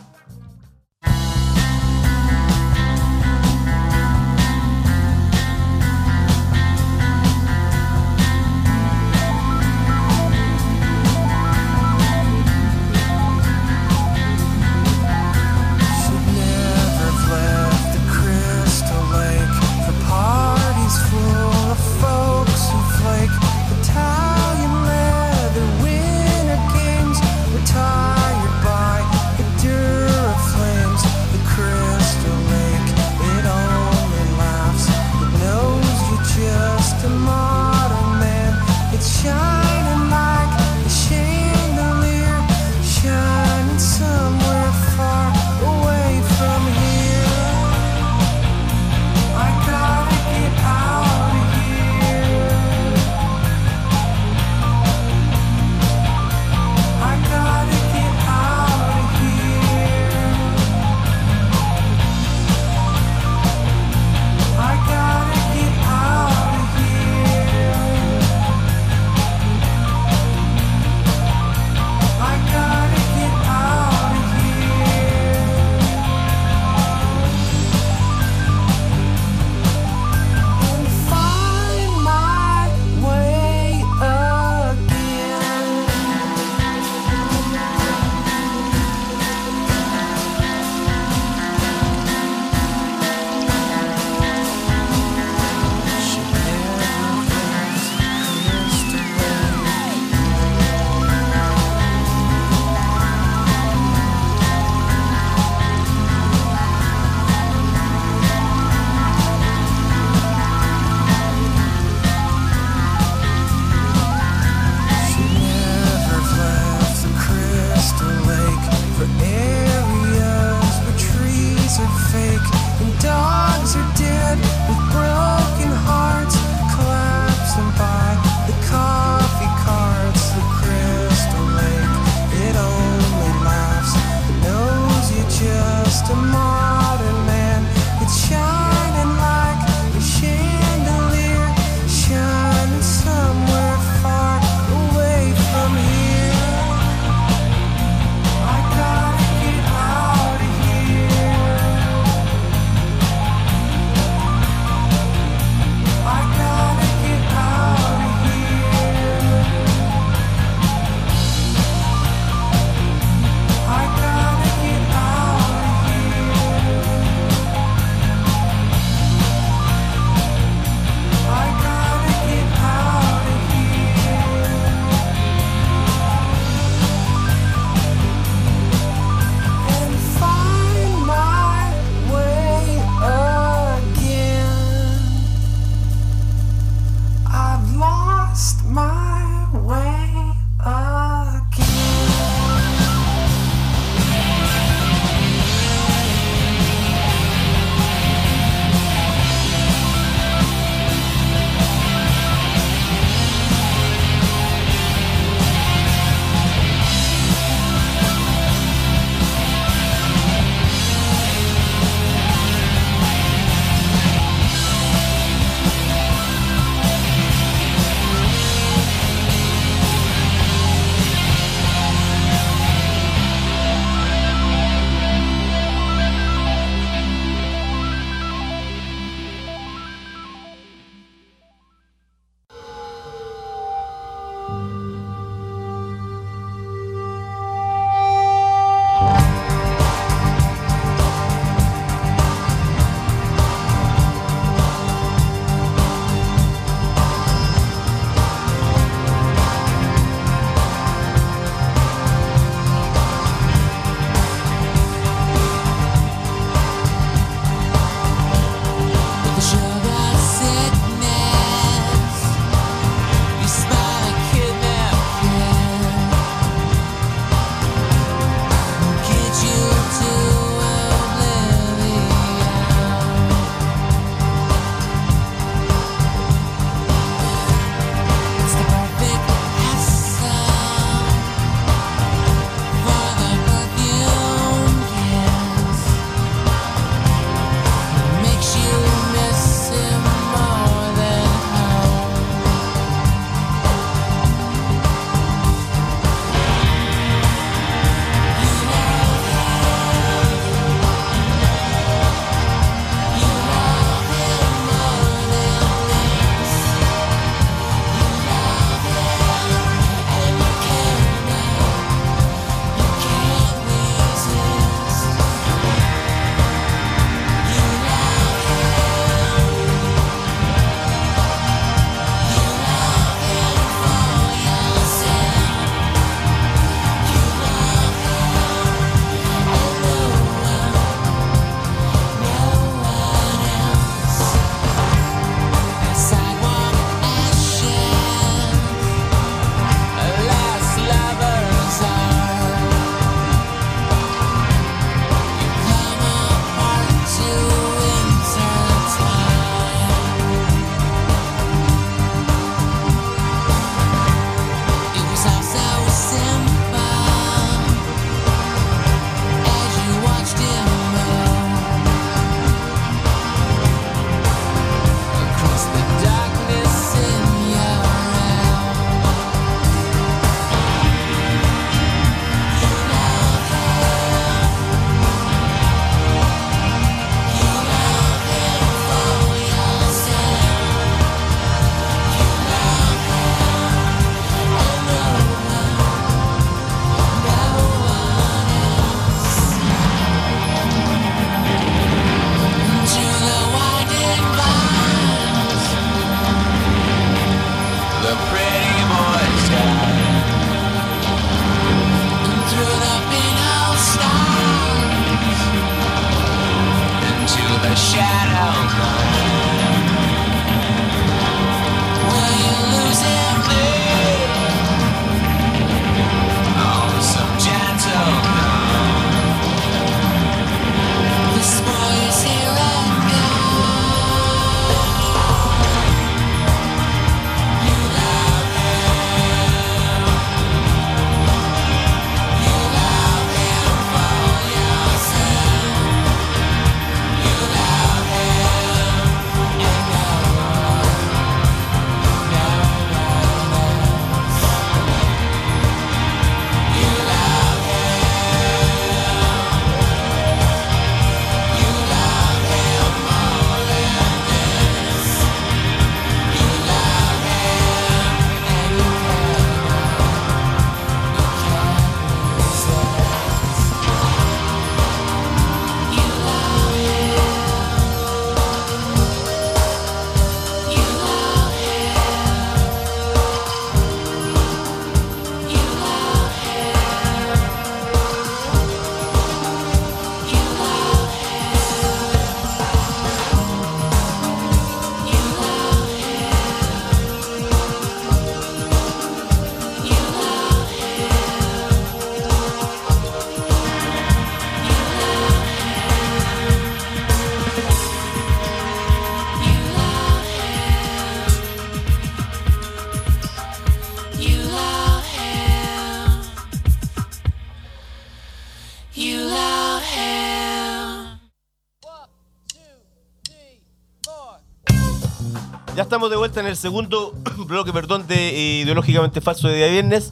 De vuelta en el segundo bloque, perdón, de eh, Ideológicamente Falso de día viernes.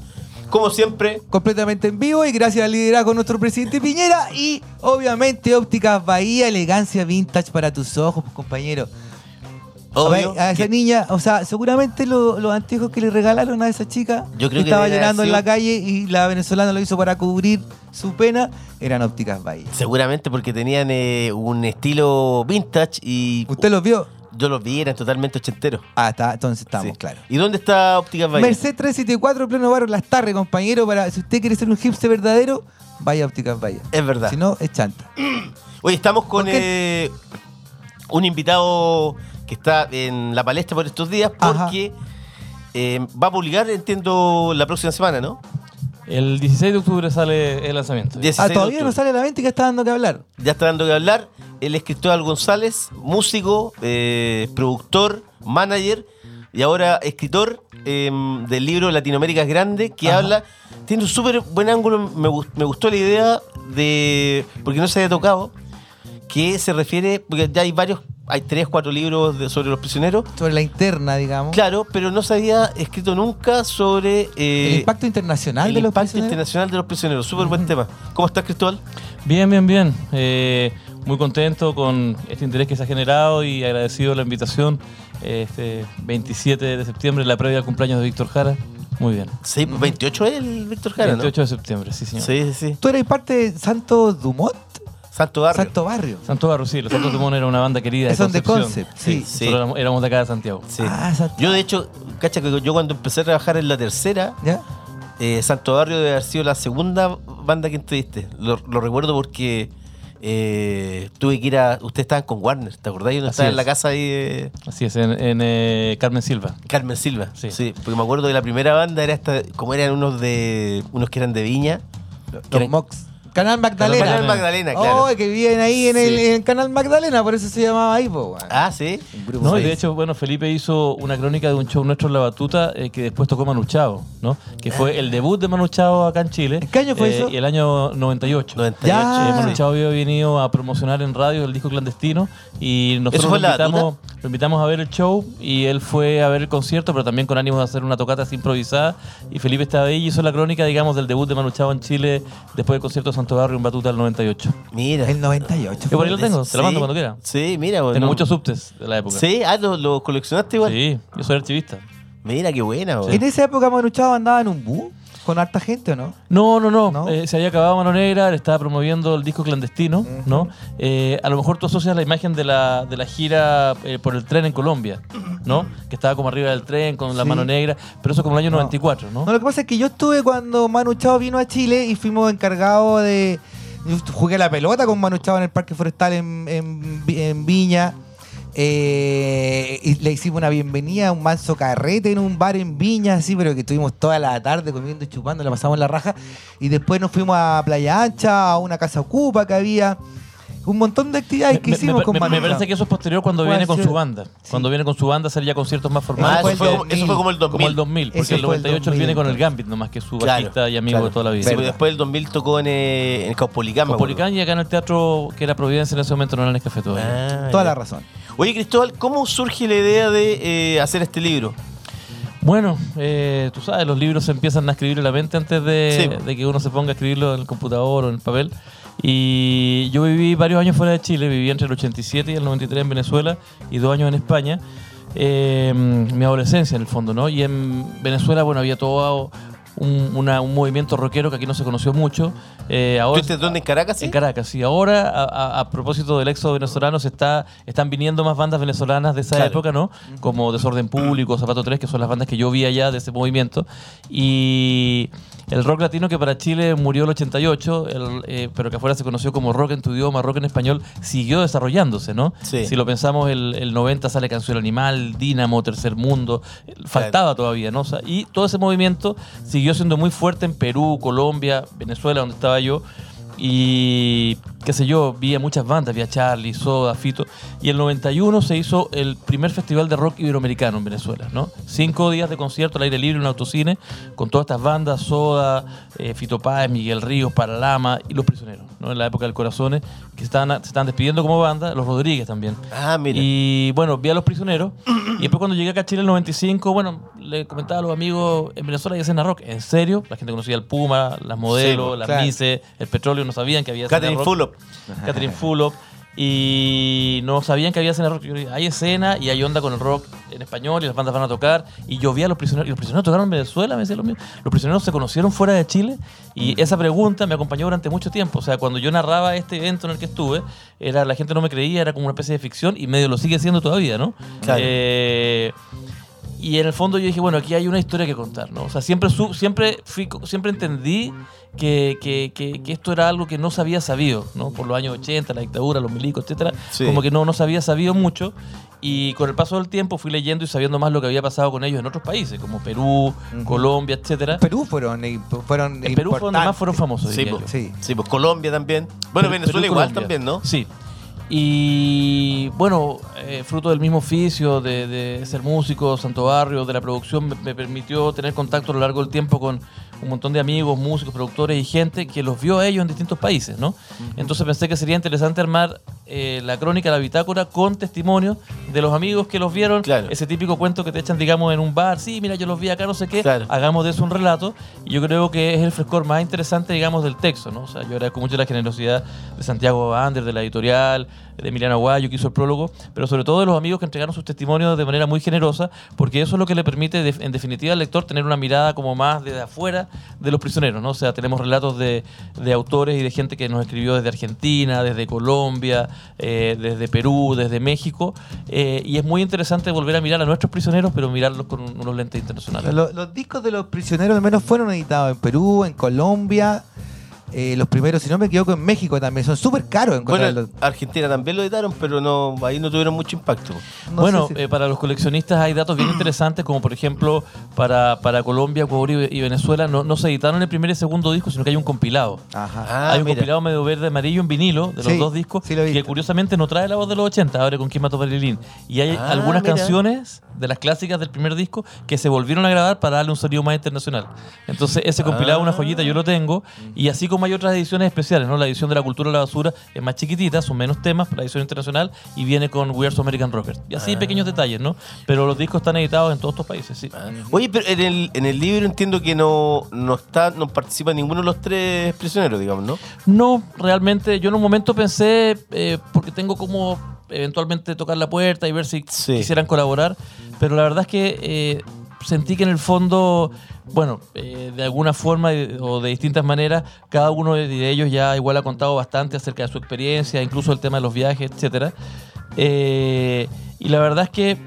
Como siempre, completamente en vivo y gracias al liderazgo de nuestro presidente Piñera y obviamente ópticas Bahía, elegancia vintage para tus ojos, pues, compañero. A, ver, obvio. a esa que- niña, o sea, seguramente lo- los anteojos que le regalaron a esa chica Yo creo que estaba llorando en la calle y la venezolana lo hizo para cubrir su pena, eran ópticas Bahía. Seguramente porque tenían eh, un estilo vintage y ¿Usted los vio? Yo los vi, eran totalmente ochenteros. Ah, está, entonces estamos, Sí. claro. ¿Y dónde está Ópticas Bahía? Merced 374, pleno barrio Las Tarres, compañero, para si usted quiere ser un hipster verdadero, vaya a ópticas Bahía. Es verdad. Si no, es chanta. Oye, estamos con ¿Por eh, un invitado que está en la palestra por estos días Ajá. porque eh, va a publicar, entiendo, la próxima semana, ¿no? El 16 de octubre sale el lanzamiento. 16 Ah, de todavía no octubre. sale a la venta y que está dando que hablar. Ya está dando que hablar. El escritor González, músico, eh, productor, manager y ahora escritor eh, del libro Latinoamérica es Grande, que Ajá. habla, tiene un súper buen ángulo, me, me gustó la idea de, porque no se había tocado, que se refiere, porque ya hay varios, hay tres, cuatro libros de- sobre los prisioneros, Sobre la interna, digamos. claro, pero no se había escrito nunca sobre eh, el impacto internacional el de los impacto prisioneros. internacional de los prisioneros. Súper buen tema. ¿Cómo estás, Cristóbal? Bien, bien, bien. Eh, muy contento con este interés que se ha generado y agradecido la invitación eh, este 27 de septiembre, la previa al cumpleaños de Víctor Jara. Muy bien. Sí, 28 es el Víctor Jara, ¿no? 28 de septiembre, sí, señor. Sí, sí, sí. ¿Tú eres parte de Santo Dumont? Santo Barrio. Santo Barrio. Santo Barro, sí, los Santos Dumont era una banda querida de Son de. Concept, sí. Sí. Nosotros éramos, éramos de acá de Santiago. Sí. Ah, Yo, de hecho, cacha que yo cuando empecé a trabajar en la tercera, ¿Ya? eh, Santo Barrio debe haber sido la segunda banda que entreviste. Lo, lo recuerdo porque eh, tuve que ir a. Ustedes estaban con Warner, ¿te acordás? Yo no Así estaba en la casa ahí de Así es, en, en, eh, Carmen Silva. Carmen Silva. Sí. Sí. porque me acuerdo que la primera banda era esta, como eran unos de. unos que eran de Viña. Los eran- Mox. Canal Magdalena. Canal Magdalena, claro. Oh, que viven ahí en, el, Sí. en el Canal Magdalena, por eso se llamaba ahí, po. Ah, sí. No, y de hecho, bueno, Felipe hizo una crónica de un show nuestro en La Batuta eh, que después tocó Manu Chao, ¿no? Que fue el debut de Manu Chao acá en Chile. ¿En qué año fue eh, eso? Y el año 98. 98. Ya. Eh, Manu. Chao había venido a promocionar en radio el disco clandestino y nosotros fue lo invitamos, lo invitamos a ver el show y él fue a ver el concierto, pero también con ánimo de hacer una tocata así improvisada. Y Felipe estaba ahí y hizo la crónica, digamos, del debut de Manu Chao en Chile después del concierto de Santo Barrio en Batuta del 98. Mira. El 98. Yo por ahí lo tengo, te lo mando Sí. cuando quiera. Sí, mira. bueno. Tengo muchos subtes de la época. Sí, ah, ¿lo, lo coleccionaste igual? Sí, yo soy archivista. Mira, qué buena, weón. En esa época Manu Chao andaba en un bus con harta gente, ¿o no? No, no, no. ¿No? Eh, se había acabado Mano Negra, estaba promoviendo el disco clandestino, ¿no? Eh, a lo mejor tú asocias la imagen de la, de la gira eh, por el tren en Colombia, ¿no? Que estaba como arriba del tren con la Sí. mano negra, pero eso como el año No. 94, ¿no? No, lo que pasa es que yo estuve cuando Manu Chao vino a Chile y fuimos encargados de, Yo jugué la pelota con Manu Chao en el Parque Forestal en, en en Viña. Eh, y le hicimos una bienvenida a un manso carrete en un bar en Viña, así, pero que estuvimos toda la tarde comiendo y chupando, la pasamos la raja. Y después nos fuimos a Playa Ancha, a una casa ocupa que había. Un montón de actividades que Me- hicimos me, con me- parece que eso es posterior cuando Puede viene con ser. su banda. Sí. Cuando viene con su banda a hacer ya conciertos más formales. Ah, fue eso fue, como, eso fue como el 2000. Como el 2000, porque el fue el 98 él viene con el 2000, Gambit nomás, que es su Claro, artista y amigo claro. de toda la vida. Sí, pues después del 2000 tocó en, eh, en Caupolicán. Copolicán y acá en el teatro que era Providencia en ese momento no era en el café todavía. Ah, Toda ya. la razón. Oye, Cristóbal, ¿cómo surge la idea de eh, hacer este libro? Bueno, eh, tú sabes, los libros se empiezan a escribir en la mente antes de, Sí. de que uno se ponga a escribirlo en el computador o en el papel. Y yo viví varios años fuera de Chile, viví entre el 87 y el 93 en Venezuela y dos años en España. Eh, mi adolescencia en el fondo, ¿no? Y en Venezuela, bueno, había todo un, una- un movimiento rockero que aquí no se conoció mucho. Eh, ¿Tú ahora, estás dónde? ¿En Caracas? sí? en Caracas, sí. Ahora, a, a- a propósito del éxodo venezolano, se está, están viniendo más bandas venezolanas de esa Claro. época, ¿no? Como Desorden Público, Zapato 3, que son las bandas que yo vi allá de ese movimiento. Y el rock latino que para Chile murió el 88, el, eh, pero que afuera se conoció como rock en tu idioma, rock en español, siguió desarrollándose, ¿no? Sí. Si lo pensamos, el, el 90 sale Canción Animal, Dínamo, Tercer Mundo, eh, faltaba todavía, ¿no? O sea, y todo ese movimiento siguió siendo muy fuerte en Perú, Colombia, Venezuela, donde estaba yo. Y qué sé yo, vi a muchas bandas, vi a Charlie, Soda, Fito. Y el 91 se hizo el primer festival de rock iberoamericano en Venezuela, ¿no? Cinco días de concierto al aire libre en un autocine con todas estas bandas, Soda, eh, Fito Páez, Miguel Ríos, Paralama y Los Prisioneros, ¿no? En la época del Corazones, que estaban, se estaban despidiendo como banda, Los Rodríguez también. Ah, mira. Y bueno, vi a los prisioneros. y después cuando llegué acá a Chile en el 95, bueno, le comentaba a los amigos en Venezuela hay escena rock. ¿En serio? La gente conocía el Puma, las modelos, Sí, las claro. Mises, el petróleo, no sabían que había escena rock. Fulop. Catherine Fulop. Y no sabían que había escena rock. Hay escena y hay onda con el rock en español y las bandas van a tocar. Y yo vi a los prisioneros. Y los prisioneros tocaron en Venezuela, me decía lo mismo. Los prisioneros se conocieron fuera de Chile. Y esa pregunta me acompañó durante mucho tiempo. O sea, cuando yo narraba este evento en el que estuve, era la gente no me creía, era como una especie de ficción y medio lo sigue siendo todavía, ¿no? Claro. Eh, y en el fondo yo dije, bueno, aquí hay una historia que contar, ¿no? O sea, siempre, su- siempre, fui, siempre entendí que, que- que- que esto era algo que no se había sabido, ¿no? Por los años 80, la dictadura, los milicos, etcétera. Sí. Como que no, no se había sabido mucho. Y con el paso del tiempo fui leyendo y sabiendo más lo que había pasado con ellos en otros países, como Perú, Colombia, etcétera. Perú fueron, fueron En Perú fue donde más fueron famosos, Sí, diría pues, yo. Sí. sí, pues Colombia también. Bueno, Perú- Venezuela Perú igual Colombia. también, ¿no? Sí. Y bueno, eh, fruto del mismo oficio de, de ser músico, Santo Barrio, de la producción, me, me permitió tener contacto a lo largo del tiempo con un montón de amigos, músicos, productores y gente que los vio a ellos en distintos países, ¿no? Entonces pensé que sería interesante armar eh, la crónica, la bitácora, con testimonios de los amigos que los vieron. Claro. Ese típico cuento que te echan, digamos, en un bar. Sí, mira, yo los vi acá, no sé qué. Claro. Hagamos de eso un relato. Y yo creo que es el frescor más interesante, digamos, del texto, ¿no? O sea, yo agradezco mucho la generosidad de Santiago Ander, de la editorial, de Emiliano Aguayo, que hizo el prólogo, pero sobre todo de los amigos que entregaron sus testimonios de manera muy generosa, porque eso es lo que le permite, en definitiva, al lector tener una mirada como más desde afuera de los prisioneros, ¿no? O sea, tenemos relatos de, de autores y de gente que nos escribió desde Argentina, desde Colombia, eh, desde Perú, desde México, eh, y es muy interesante volver a mirar a nuestros prisioneros, pero mirarlos con un- unos lentes internacionales. Los, los discos de los prisioneros al menos fueron editados en Perú, en Colombia. Eh, los primeros, si no me equivoco, en México también. Son súper caros Bueno, encontrarlos. Argentina también lo editaron, pero no ahí no tuvieron mucho impacto. No bueno, si- eh, para los coleccionistas hay datos bien interesantes, como por ejemplo para, para Colombia, Ecuador y, y Venezuela no, no se editaron el primer y segundo disco, sino que hay un compilado. Ajá. Ah, hay un mira. compilado medio verde amarillo en vinilo de los Sí, dos discos, sí lo que curiosamente no trae la voz de los 80, abre con Kim Mato Barilín. Y hay Ah, algunas mira. canciones de las clásicas del primer disco que se volvieron a grabar para darle un sonido más internacional. Entonces ese compilado es una joyita, yo lo tengo. Y así como hay otras ediciones especiales, ¿no? La edición de La Cultura de la Basura es más chiquitita, son menos temas, la edición internacional, y viene con We Are So American Rockers. Y así pequeños detalles, ¿no? Pero los discos están editados en todos estos países, sí. Ah. Oye, pero en el, en el libro entiendo que no, no está, no participa ninguno de los tres prisioneros, digamos, ¿no? No, realmente yo en un momento pensé, eh, porque tengo como eventualmente tocar la puerta y ver si Sí. quisieran colaborar, pero la verdad es que eh, sentí que en el fondo, bueno, eh, de alguna forma eh, o de distintas maneras, cada uno de- ellos ya igual ha contado bastante acerca de su experiencia, incluso el tema de los viajes, etcétera. Eh, y la verdad es que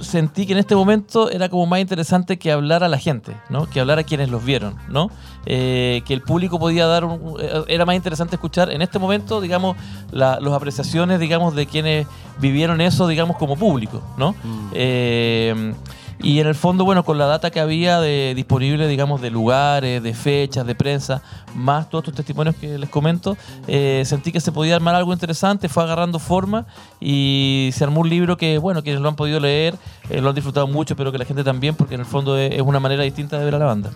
sentí que en este momento era como más interesante que hablar a la gente, ¿no? Que hablar a quienes los vieron, ¿no? Eh, que el público podía dar, un- era más interesante escuchar en este momento, digamos, la- las apreciaciones, digamos, de quienes vivieron eso, digamos, como público, ¿no? Eh, y en el fondo, bueno, con la data que había de, disponible, digamos, de lugares, de fechas, de prensa, más todos estos testimonios que les comento, eh, sentí que se podía armar algo interesante, fue agarrando forma y se armó un libro que, bueno, quienes lo han podido leer eh, lo han disfrutado mucho, pero que la gente también, porque en el fondo es, una manera distinta de ver a la banda.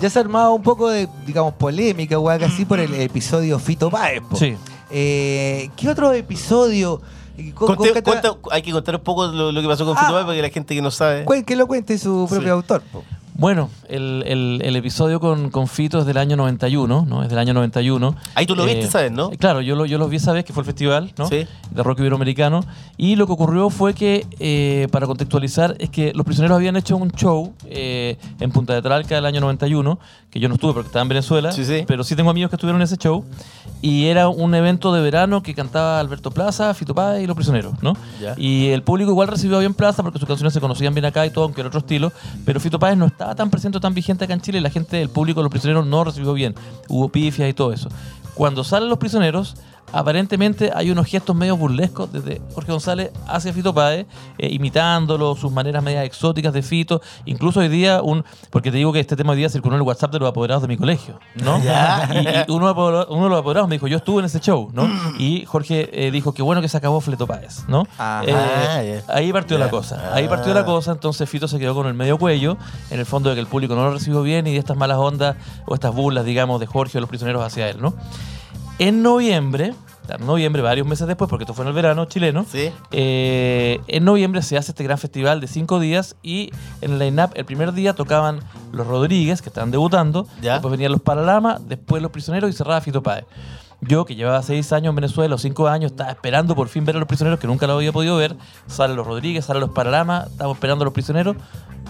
Ya se ha armado un poco de, digamos, polémica o algo así por el episodio Fito Páez. Sí. Eh, ¿Qué otro episodio? Y con- Conté- con- cuenta- hay que contar un poco lo, lo que pasó con Ah. Fito Páez, porque la gente que no sabe. Que lo cuente su propio Sí. autor. po. Bueno, el, el- el episodio con, con Fito es del año 91, ¿no? Es del año 91. Ahí tú lo viste, ¿sabes, no? Claro, yo lo, yo lo vi esa vez, que fue el festival, ¿no? Sí. De rock iberoamericano. Y lo que ocurrió fue que, eh, para contextualizar, es que los prisioneros habían hecho un show eh, en Punta de Tralca del año 91, que yo no estuve porque estaba en Venezuela, Sí, sí. pero sí tengo amigos que estuvieron en ese show. Y era un evento de verano que cantaba Alberto Plaza, Fito Páez y Los Prisioneros, ¿no? Ya. Y el público igual recibió bien Plaza porque sus canciones se conocían bien acá y todo, aunque era otro estilo. Pero Fito Páez no estaba tan presente o tan vigente acá en Chile y la gente, el público, Los Prisioneros no recibió bien. Hubo pifias y todo eso. Cuando salen Los Prisioneros, aparentemente hay unos gestos medio burlescos desde Jorge González hacia Fito Páez, eh, imitándolo, sus maneras medias exóticas de Fito. Incluso hoy día, un porque te digo que este tema hoy día circuló en el WhatsApp de los apoderados de mi colegio, ¿no? Ya. Y, y uno, uno de los apoderados me dijo, yo estuve en ese show, ¿no? Y Jorge eh, dijo, qué bueno que se acabó Fleto Páez, ¿no? Ajá. Eh, Ah, ahí partió la cosa, ahí partió la cosa, entonces Fito se quedó con el medio cuello, en el fondo de que el público no lo recibió bien y de estas malas ondas o estas burlas, digamos, de Jorge o los prisioneros hacia él, ¿no? En noviembre, en noviembre, varios meses después, porque esto fue en el verano chileno, Sí. eh, en noviembre se hace este gran festival de cinco días y en el line-up el primer día tocaban los Rodríguez, que estaban debutando, Ya. después venían los Paralama, después los Prisioneros y cerraba Fito Páez. Yo, que llevaba seis años en Venezuela, o cinco años, estaba esperando por fin ver a los prisioneros, que nunca lo había podido ver. Salen los Rodríguez, salen los Paralama, estamos esperando a los prisioneros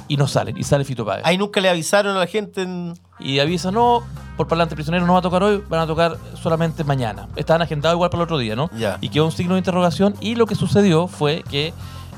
y no salen, y sale Fito Páez. Ahí nunca le avisaron a la gente. en- Y avisa, no, por parlante prisionero no va a tocar hoy, van a tocar solamente mañana. Estaban agendados igual para el otro día, ¿no? Ya. Y quedó un signo de interrogación. Y lo que sucedió fue que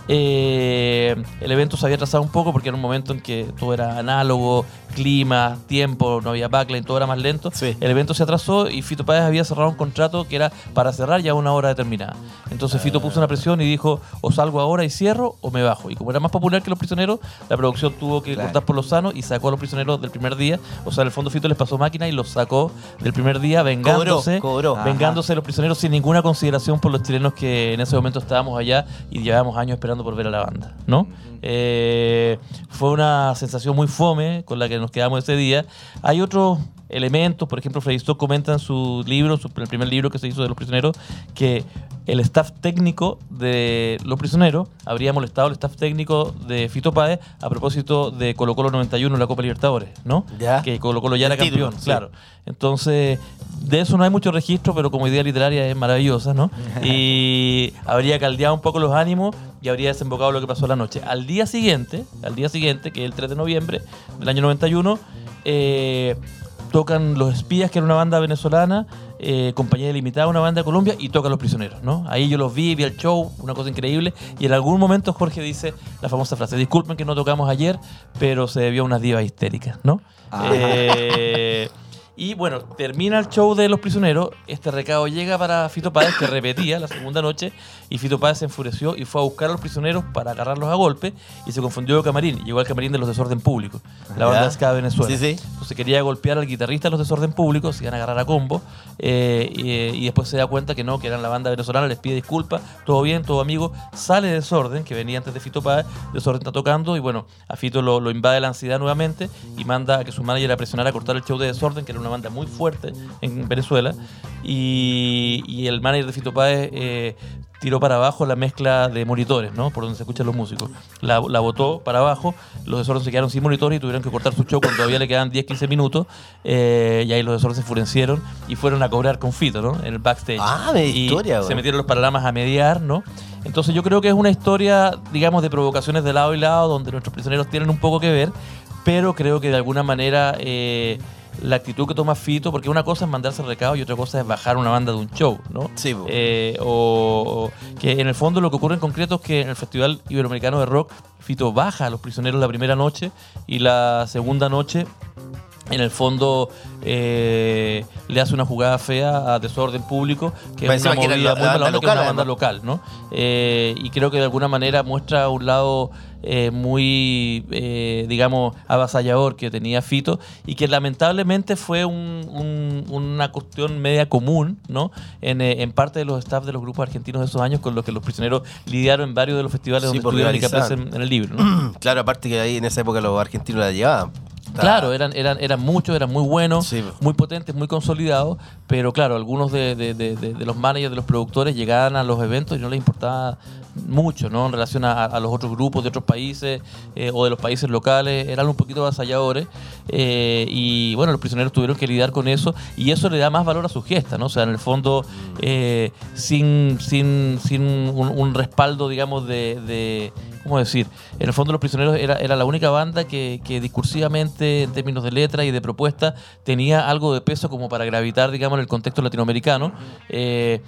eh, el evento se había atrasado un poco porque era un momento en que todo era análogo, clima, tiempo, no había backline, todo era más lento. Sí. El evento se atrasó y Fito Páez había cerrado un contrato que era para cerrar ya a una hora determinada. Entonces Fito puso una presión y dijo, o salgo ahora y cierro o me bajo. Y como era más popular que los prisioneros, la producción tuvo que Claro. cortar por lo sano y sacó a los prisioneros del primer día. O sea, en el fondo Fito les pasó máquina y los sacó del primer día vengándose. cobró. Vengándose de los prisioneros sin ninguna consideración por los chilenos que en ese momento estábamos allá y llevábamos años esperando por ver a la banda, ¿no? Eh, fue una sensación muy fome con la que nos quedamos ese día. Hay otros elementos, por ejemplo, Freddy Stock comenta en su libro, su- el primer libro que se hizo de los prisioneros, que el staff técnico de los prisioneros habría molestado al staff técnico de Fito Páez a propósito de Colo Colo 91 en la Copa Libertadores, ¿no? Ya. Que Colo Colo ya El era título, campeón, sí. claro. Entonces, de eso no hay mucho registro, pero como idea literaria es maravillosa, ¿no? Y habría caldeado un poco los ánimos y habría desembocado lo que pasó la noche. Al día siguiente, al día siguiente, que es el 3 de noviembre del año 91, eh, tocan Los Espías, que era una banda venezolana, eh, Compañía Delimitada, una banda de Colombia, y tocan Los Prisioneros, ¿no? Ahí yo los vi, vi el show, una cosa increíble, y en algún momento Jorge dice la famosa frase, disculpen que no tocamos ayer, pero se debió a unas divas histéricas, ¿no? Ah. Eh, y bueno, termina el show de Los Prisioneros, este recado llega para Fito Páez, que repetía la segunda noche, y Fito Páez se enfureció y fue a buscar a los prisioneros para agarrarlos a golpe, y se confundió de camarín, llegó al camarín de los Desorden Público, la banda ska de Venezuela. Sí, sí. Entonces quería golpear al guitarrista de los Desorden Público, se iban a agarrar a combo, eh, y, y después se da cuenta que no, que eran la banda venezolana, les pide disculpas, todo bien, todo amigo, sale Desorden, que venía antes de Fito Páez, Desorden está tocando, y bueno, a Fito lo, lo invade la ansiedad nuevamente, y manda a que su manager a presionar a cortar el show de Desorden, que era una banda muy fuerte en Venezuela, y, y el manager de Fito Páez eh, tiró para abajo la mezcla de monitores, ¿no? Por donde se escuchan los músicos. La, la botó para abajo, los desorden se quedaron sin monitores y tuvieron que cortar su show cuando todavía le quedaban 10-15 minutos. eh, y ahí los desorden se enfurecieron y fueron a cobrar con Fito, ¿no? En el backstage. Ah, y historia, Se güey. metieron los paralamas a mediar, ¿no? Entonces yo creo que es una historia, digamos, de provocaciones de lado y lado, donde nuestros prisioneros tienen un poco que ver, pero creo que de alguna manera eh, la actitud que toma Fito, porque una cosa es mandarse el recado y otra cosa es bajar una banda de un show, ¿no? Sí. Eh, o, o que en el fondo lo que ocurre en concreto es que en el Festival Iberoamericano de Rock Fito baja a los prisioneros la primera noche y la segunda noche en el fondo eh, le hace una jugada fea a Desorden Público, que es una encima que movida la- muy la mala banda que es una local, banda local, ¿no? Eh, y creo que de alguna manera muestra un lado eh, muy, eh, digamos, avasallador que tenía Fito y que lamentablemente fue un- un- una cuestión media común, ¿no? En, eh, en parte de los staff de los grupos argentinos de esos años con los que los prisioneros lidiaron en varios de los festivales Sí, donde estuvieron y que aparecen en el libro, ¿no? Claro, aparte que ahí en esa época los argentinos la llevaban. Está- Claro, eran, eran, eran muchos, eran muy buenos, Sí. muy potentes, muy consolidados, pero claro, algunos de, de- de- los managers, de los productores llegaban a los eventos y no les importaba mucho, ¿no? En relación a, a los otros grupos de otros países eh, o de los países locales, eran un poquito avasalladores eh, y bueno, los prisioneros tuvieron que lidiar con eso y eso le da más valor a su gesta, ¿no? O sea, en el fondo, eh, sin, sin, sin un, un respaldo, digamos, de, de- ¿cómo decir? En el fondo los prisioneros era, era la única banda que, discursivamente, en términos de letra y de propuesta, tenía algo de peso como para gravitar, digamos, en el contexto latinoamericano. Eh,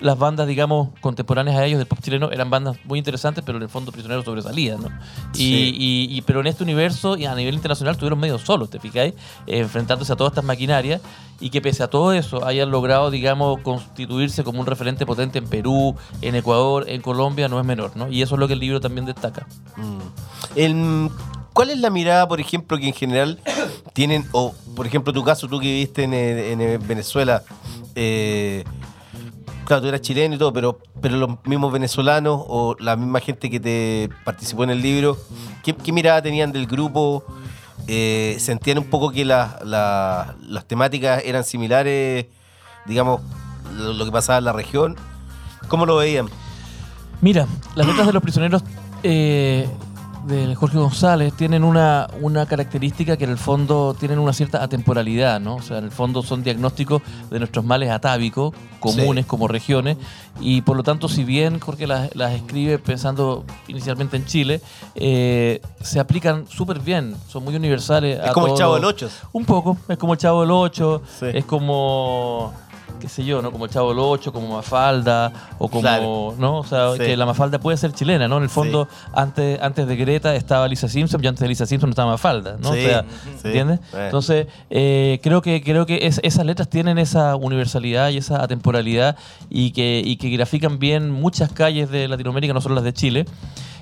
las bandas, digamos, contemporáneas a ellos del pop chileno eran bandas muy interesantes, pero en el fondo prisioneros sobresalían, ¿no? Y, Sí. y- y- pero en este universo y a nivel internacional estuvieron medio solos, ¿te fijáis? Eh, enfrentándose a todas estas maquinarias y que pese a todo eso hayan logrado, digamos, constituirse como un referente potente en Perú, en Ecuador, en Colombia, no es menor, ¿no? Y eso es lo que el libro también destaca. Mm. El- ¿Cuál es la mirada, por ejemplo, que en general tienen, o por ejemplo tu caso, tú que viviste en, en, Venezuela, eh, claro, tú eras chileno y todo, pero, pero los mismos venezolanos o la misma gente que te participó en el libro, ¿qué, mirada tenían del grupo? Eh, ¿Sentían un poco que la- la- las temáticas eran similares, digamos, lo, lo que pasaba en la región? ¿Cómo lo veían? Mira, las letras de los prisioneros eh, de Jorge González tienen una, una característica que en el fondo tienen una cierta atemporalidad, ¿no? O sea, en el fondo son diagnósticos de nuestros males atávicos, comunes como regiones, y por lo tanto, si bien Jorge las, las escribe pensando inicialmente en Chile, eh, se aplican súper bien, son muy universales. Es a como el Chavo del Ocho. un poco, es como el Chavo del 8, Sí. es como qué sé yo, ¿no? Como el Chavo 8, como Mafalda o como, Claro. ¿no? O sea, Sí. que la Mafalda puede ser chilena, ¿no? En el fondo antes antes de Greta estaba Lisa Simpson y antes de Lisa Simpson estaba Mafalda, ¿no? Sí, o sea, sí. ¿entiendes? Eh. Entonces, eh, creo que creo que es- esas letras tienen esa universalidad y esa atemporalidad y que y que grafican bien muchas calles de Latinoamérica, no solo las de Chile.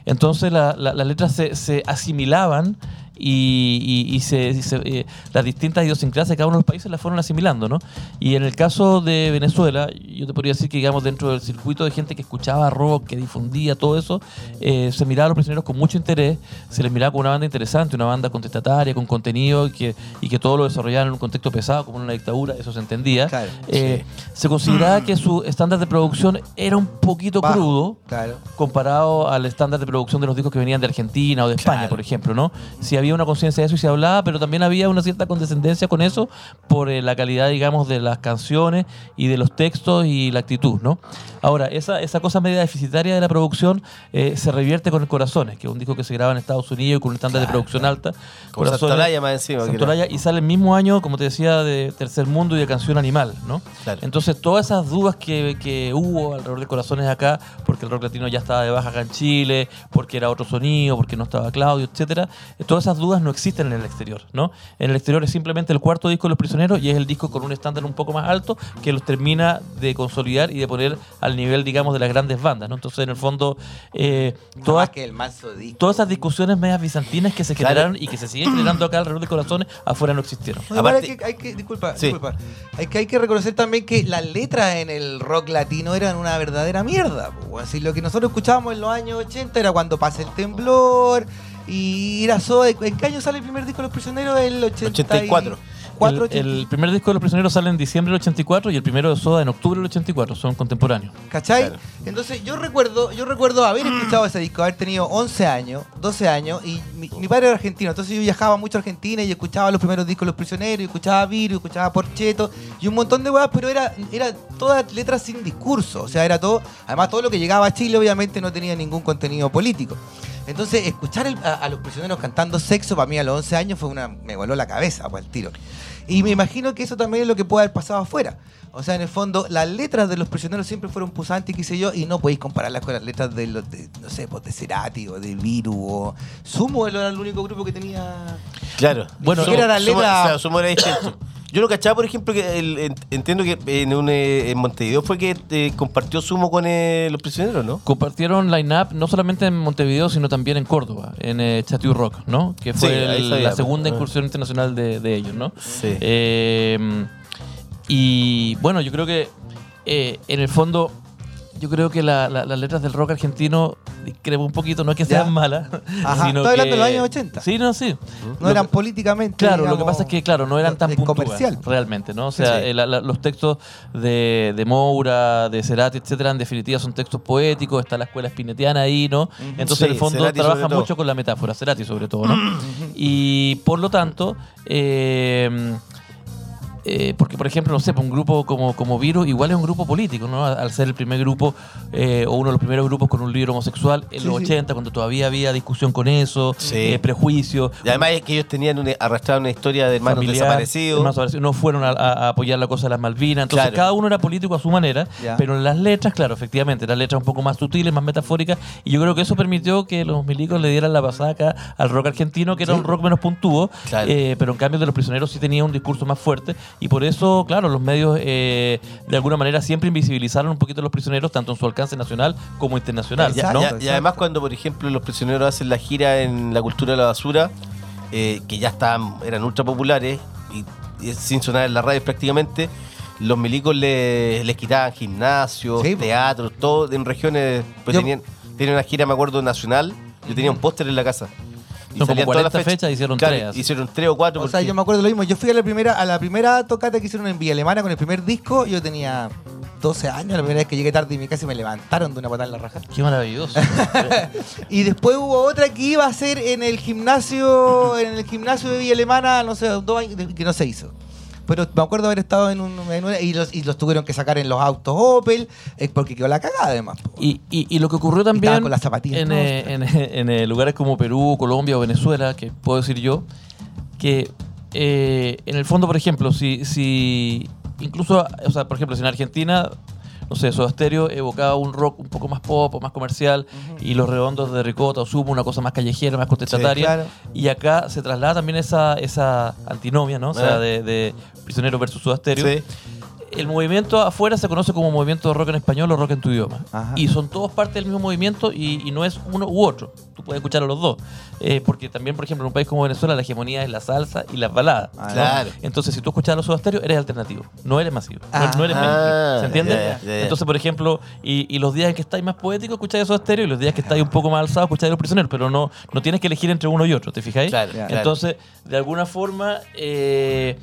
Entonces la- la- las letras se, se asimilaban y, y- y se, eh, las distintas idiosincrasias de cada uno de los países las fueron asimilando, ¿no? Y en el caso de Venezuela, yo te podría decir que, digamos, dentro del circuito de gente que escuchaba rock, que difundía todo eso, eh, se miraba a los prisioneros con mucho interés, se les miraba como una banda interesante, una banda contestataria, con contenido y que, y que todo lo desarrollaban en un contexto pesado, como en una dictadura, eso se entendía. Claro, Eh, Se consideraba que su estándar de producción era un poquito Bajo, crudo, Claro. comparado al estándar de producción de los discos que venían de Argentina o de España, Claro. por ejemplo, ¿no? Si había una conciencia de eso y se hablaba, pero también había una cierta condescendencia con eso por eh, la calidad, digamos, de las canciones y de los textos y la actitud, ¿no? Ahora, esa, esa cosa media deficitaria de la producción eh, se revierte con el Corazones, que es un disco que se graba en Estados Unidos y con un estándar de producción alta. Corazones- Santolaya más encima. Santolaya, y sale el mismo año, como te decía, de Tercer Mundo y de Canción Animal, ¿no? Claro. Entonces, todas esas dudas que, que hubo alrededor de Corazones acá, porque el rock latino ya estaba de baja acá en Chile, porque era otro sonido, porque no estaba Claudio, etcétera, todas esas dudas no existen en el exterior, ¿no? En el exterior es simplemente el cuarto disco de Los Prisioneros y es el disco con un estándar un poco más alto que los termina de consolidar y de poner al nivel, digamos, de las grandes bandas, ¿no? Entonces, en el fondo, eh, todas que el mazo todas esas discusiones medias bizantinas que se Claro. generaron y que se siguen generando acá alrededor de corazones, afuera no existieron. No, igual Aparte- hay que, hay que- disculpa, Sí. disculpa. Hay que, hay que reconocer también que las letras en el rock latino eran una verdadera mierda. po. Así, lo que nosotros escuchábamos en los años 80 era cuando pasa el temblor y era Soda. ¿En qué año sale el primer disco de Los Prisioneros? El 84. Cuatro, El, el primer disco de Los Prisioneros sale en diciembre del 84 y el primero de Soda en octubre del 84, son contemporáneos. ¿Cachai? Claro. Entonces yo recuerdo, yo recuerdo haber escuchado ese disco, haber tenido 11 años, 12 años, y mi, mi padre era argentino, entonces yo viajaba mucho a Argentina y escuchaba los primeros discos de Los Prisioneros, y escuchaba Virus, escuchaba Porcheto, y un montón de weas, pero era, era todas letras sin discurso, o sea, era todo, además todo lo que llegaba a Chile obviamente no tenía ningún contenido político. Entonces, escuchar el- a, a los prisioneros cantando sexo para mí a los 11 años fue una. me voló la cabeza, pues el tiro. Y me imagino que eso también es lo que puede haber pasado afuera. O sea, en el fondo, las letras de los prisioneros siempre fueron pusantes, qué sé yo, y no podéis compararlas con las letras de, los, de, no sé, pues de Cerati o de Viru o Sumo, era el único grupo que tenía... Claro. Bueno, era la Sumo- letra- o sea, Sumo era distinto. Yo lo cachaba, por ejemplo, que el- entiendo que en, un, eh, en Montevideo fue que eh, compartió Sumo con eh, los prisioneros, ¿no? Compartieron line-up no solamente en Montevideo, sino también en Córdoba, en eh, Chateau Rock, ¿no? Que fue Sí, ahí el- sabía, la segunda pues. incursión internacional de, de ellos, ¿no? Sí. Y bueno, yo creo que en el fondo, yo creo que la- la- las letras del rock argentino, discrepo un poquito, no es que Ya. sean malas, Ajá, sino estoy hablando que- de los años 80. Sí, no, sí. No Lo eran que- políticamente. Claro, lo que pasa es que, claro, no eran tan eh, puntuales comercial. realmente, ¿no? O sea, Sí. la- la- los textos de, de Moura, de Cerati, etcétera, en definitiva son textos poéticos, está la escuela spinetiana ahí, ¿no? Entonces, Sí, en el fondo, Cerati trabaja mucho con la metáfora, Cerati sobre todo, ¿no? y por lo tanto, eh, eh, porque, por ejemplo, no sé, un grupo como, como Virus igual es un grupo político, ¿no? Al ser el primer grupo eh, o uno de los primeros grupos con un libro homosexual en Sí, los sí. 80, cuando todavía había discusión con eso, Sí. eh, prejuicio. Y además es que ellos tenían una, arrastraban una historia de hermanos familiar, desaparecidos. hermanos desaparecidos, no fueron a, apoyar la cosa de las Malvinas. Entonces, Claro. cada uno era político a su manera, Ya. pero en las letras, claro, efectivamente, las letras un poco más sutiles, más metafóricas, y yo creo que eso permitió que los milicos le dieran la pasada acá al rock argentino, que era un rock menos puntúo, Claro. pero en cambio de los prisioneros sí tenía un discurso más fuerte, y por eso, claro, los medios eh, de alguna manera siempre invisibilizaron un poquito a los prisioneros, tanto en su alcance nacional como internacional. ¿no? Exacto, y además cuando, por ejemplo, los prisioneros hacen la gira en la cultura de la basura, eh, que ya estaban, eran ultra populares, y, y sin sonar en la radio prácticamente, los milicos le- les quitaban gimnasios, Sí, teatros, todo en regiones, pues Yo- tenían, tenían una gira, me acuerdo, nacional, yo tenía un póster en la casa. Y Son como salían todas las 40 fechas, hicieron Claro, tres. Hicieron tres o cuatro. O sea, yo me acuerdo lo mismo. Yo fui a la primera, a la primera tocata que hicieron en Villa Alemana con el primer disco. Yo tenía 12 años, la primera vez que llegué tarde y mi casa me levantaron de una patada en la raja. Qué maravilloso. Y después hubo otra que iba a ser en el gimnasio, en el gimnasio de Villa Alemana, no sé, dos años, que no se hizo. Pero me acuerdo haber estado en un. en y, los, y los tuvieron que sacar en los autos Opel, eh, porque quedó la cagada además. Y, y- y lo que ocurrió también con las zapatillas en, eh, en, eh, en, lugares como Perú, Colombia o Venezuela, que puedo decir yo, que eh, en el fondo, por ejemplo, si, si incluso, o sea, por ejemplo, si en Argentina, no sé, Soda Stereo evocaba un rock un poco más pop o más comercial y los redondos de Ricota o Sumo, una cosa más callejera, más contestataria. claro. Y acá se traslada también esa, esa antinomia, ¿no? O sea, Ah. de, de Prisionero versus Soda Stereo Sí. El movimiento afuera se conoce como movimiento de rock en español o rock en tu idioma. Ajá. Y son todos parte del mismo movimiento y, y no es uno u otro. Tú puedes escuchar a los dos. Eh, porque también, por ejemplo, en un país como Venezuela la hegemonía es la salsa y las baladas. Ah, ¿no? Claro. Entonces, si tú escuchas a los Soda Stereo, eres alternativo. No eres masivo. No- Ah. no, eres Ah, mainstream. ¿Se entiende? Entonces, por ejemplo, y, y los días en que estáis más poético, escucháis a Soda Stereo y los días que estáis un poco más alzados, escucháis a los prisioneros. Pero no, no tienes que elegir entre uno y otro. ¿Te fijáis? Claro. Entonces, de alguna forma, eh,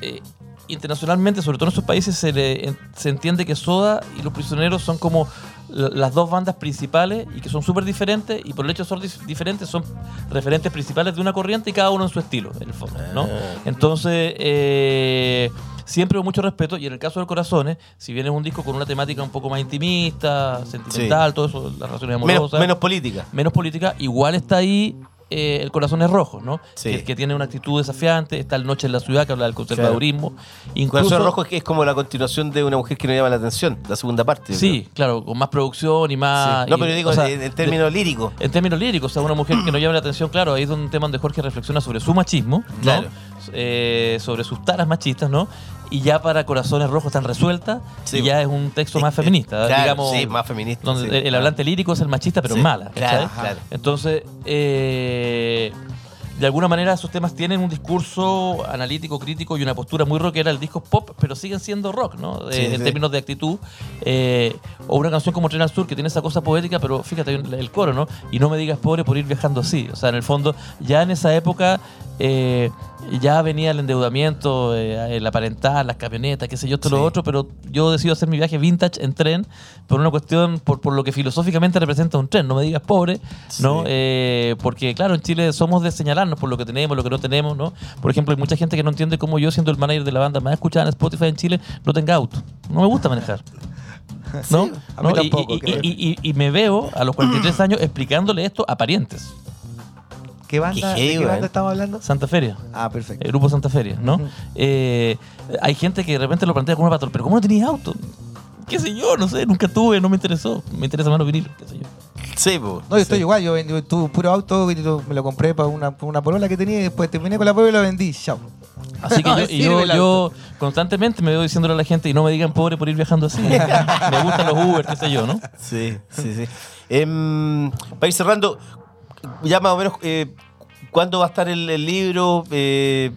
eh, internacionalmente, sobre todo en estos países, se, le- se entiende que Soda y Los Prisioneros son como la- las dos bandas principales y que son súper diferentes y por el hecho de ser dif- diferentes son referentes principales de una corriente y cada uno en su estilo, en el fondo, ¿no? Ah. Entonces, eh, siempre con mucho respeto y en el caso del Corazones, si bien es un disco con una temática un poco más intimista, sentimental, todo eso, las relaciones menos, amorosas menos política. menos política, igual está ahí eh, el corazón es rojo, ¿no? Sí. Que, que tiene una actitud desafiante, está el Noche en la Ciudad que habla del conservadurismo. Incluso, Corazón Rojo es que es como la continuación de una mujer que no llama la atención, la segunda parte. Sí, claro, con más producción y más... Sí. No, pero yo digo o sea, en, en términos líricos. en términos líricos, o sea, una mujer que no llama la atención, claro, ahí es un tema donde Jorge reflexiona sobre su machismo, ¿no? Claro. Eh, sobre sus taras machistas, ¿no? Y ya para Corazones Rojos están resueltas Sí. y ya es un texto más Eh, feminista, claro, digamos. sí, más feminista, Donde sí. el, el hablante lírico es el machista, pero Sí, mala. claro, claro. Entonces, eh, de alguna manera esos temas tienen un discurso analítico, crítico y una postura muy rockera. El disco es pop, pero siguen siendo rock, ¿no? Sí, Eh, en términos de actitud. Eh, o una canción como Tren al Sur que tiene esa cosa poética, pero fíjate el coro, ¿no? Y no me digas pobre por ir viajando así. O sea, en el fondo, ya en esa época eh, ya venía el endeudamiento, eh, el aparentar, las camionetas, qué sé yo, esto lo Sí. otro, pero yo decido hacer mi viaje vintage en tren por una cuestión, por, por lo que filosóficamente representa un tren. No me digas pobre, ¿no? Porque, claro, en Chile somos de por lo que tenemos, lo que no tenemos, ¿no? Por ejemplo, hay mucha gente que no entiende cómo yo, siendo el manager de la banda más escuchada en Spotify en Chile, no tenga auto. No me gusta manejar. ¿No? a mí ¿No? Y- tampoco, y, y- y- y me veo a los 43 años explicándole esto a parientes. ¿Qué banda, Qué ¿De heavy, qué banda estamos hablando? Santa Feria. Ah, perfecto. El grupo Santa Feria, ¿no? Eh, hay gente que de repente lo plantea como una patrón, pero ¿cómo no tenías auto? ¿Qué sé yo? No sé, nunca tuve, no me interesó. Me interesa más los vinilos, qué sé yo. Sí, po. No, yo estoy igual, yo vendí tu puro auto me lo compré para una, para una polola que tenía y después terminé con la polola y lo vendí. Chao. Así que No yo, y yo, constantemente me veo diciéndole a la gente y no me digan pobre por ir viajando así. me gustan los Uber, qué sé yo, ¿no? Sí, sí, sí. Em, para ir cerrando, ya más o menos, eh, ¿cuándo va a estar el, el libro? Eh,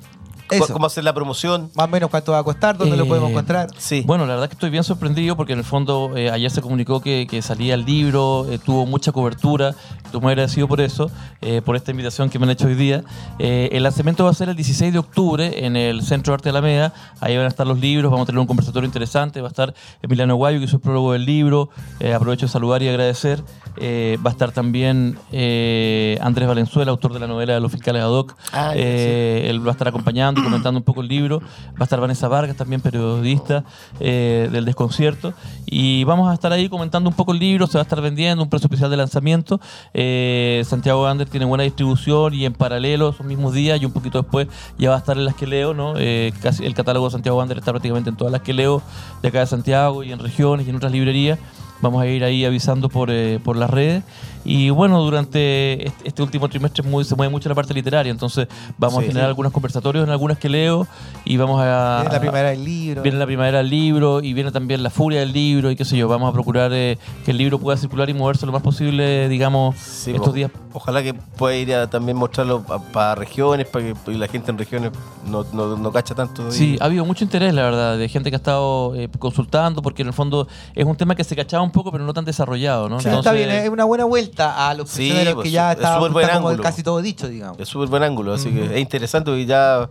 Eso. ¿Cómo hacer la promoción? Más o menos cuánto va a costar, dónde lo Eh, podemos encontrar. Sí. Bueno, la verdad que estoy bien sorprendido porque en el fondo eh, ayer se comunicó que, que salía el libro, eh, tuvo mucha cobertura, estoy muy agradecido por eso, eh, por esta invitación que me han hecho hoy día. Eh, el lanzamiento va a ser el 16 de octubre en el Centro de Arte de Alameda, ahí van a estar los libros, vamos a tener un conversatorio interesante, va a estar Emiliano Guayo, que hizo el prólogo del libro, eh, aprovecho de saludar y agradecer. Eh, va a estar también eh, Andrés Valenzuela, autor de la novela de los fiscales ad hoc. Ah, Eh, él va a estar acompañando comentando un poco el libro. Va a estar Vanessa Vargas, también periodista eh, del Desconcierto. Y vamos a estar ahí comentando un poco el libro. Se va a estar vendiendo un precio especial de lanzamiento. Eh, Santiago Ander tiene buena distribución y en paralelo, esos mismos días y un poquito después, ya va a estar en las que leo. ¿no? Eh, casi el catálogo de Santiago Ander está prácticamente en todas las que leo de acá de Santiago y en regiones y en otras librerías. Vamos a ir ahí avisando por, por las redes. Y bueno, durante este, este último trimestre muy- se mueve mucho la parte literaria, entonces vamos Sí. a tener algunos conversatorios en algunas que leo y vamos a... Viene la primera del libro. Viene la primavera del libro y viene también la furia del libro y qué sé yo. Vamos a procurar eh, que el libro pueda circular y moverse lo más posible, digamos, Sí, estos días. Ojalá que pueda ir a también mostrarlo para regiones, para que la gente en regiones no, no, no cacha tanto. Sí, Y- ha habido mucho interés, la verdad, de gente que ha estado eh, consultando, porque en el fondo es un tema que se cachaba un poco, pero no tan desarrollado, ¿no? Sí, está bien, es una buena vuelta a los Sí, prisioneros pues, que ya es está, súper buen está como ángulo. casi todo dicho, digamos. Es súper buen ángulo, así que es interesante porque ya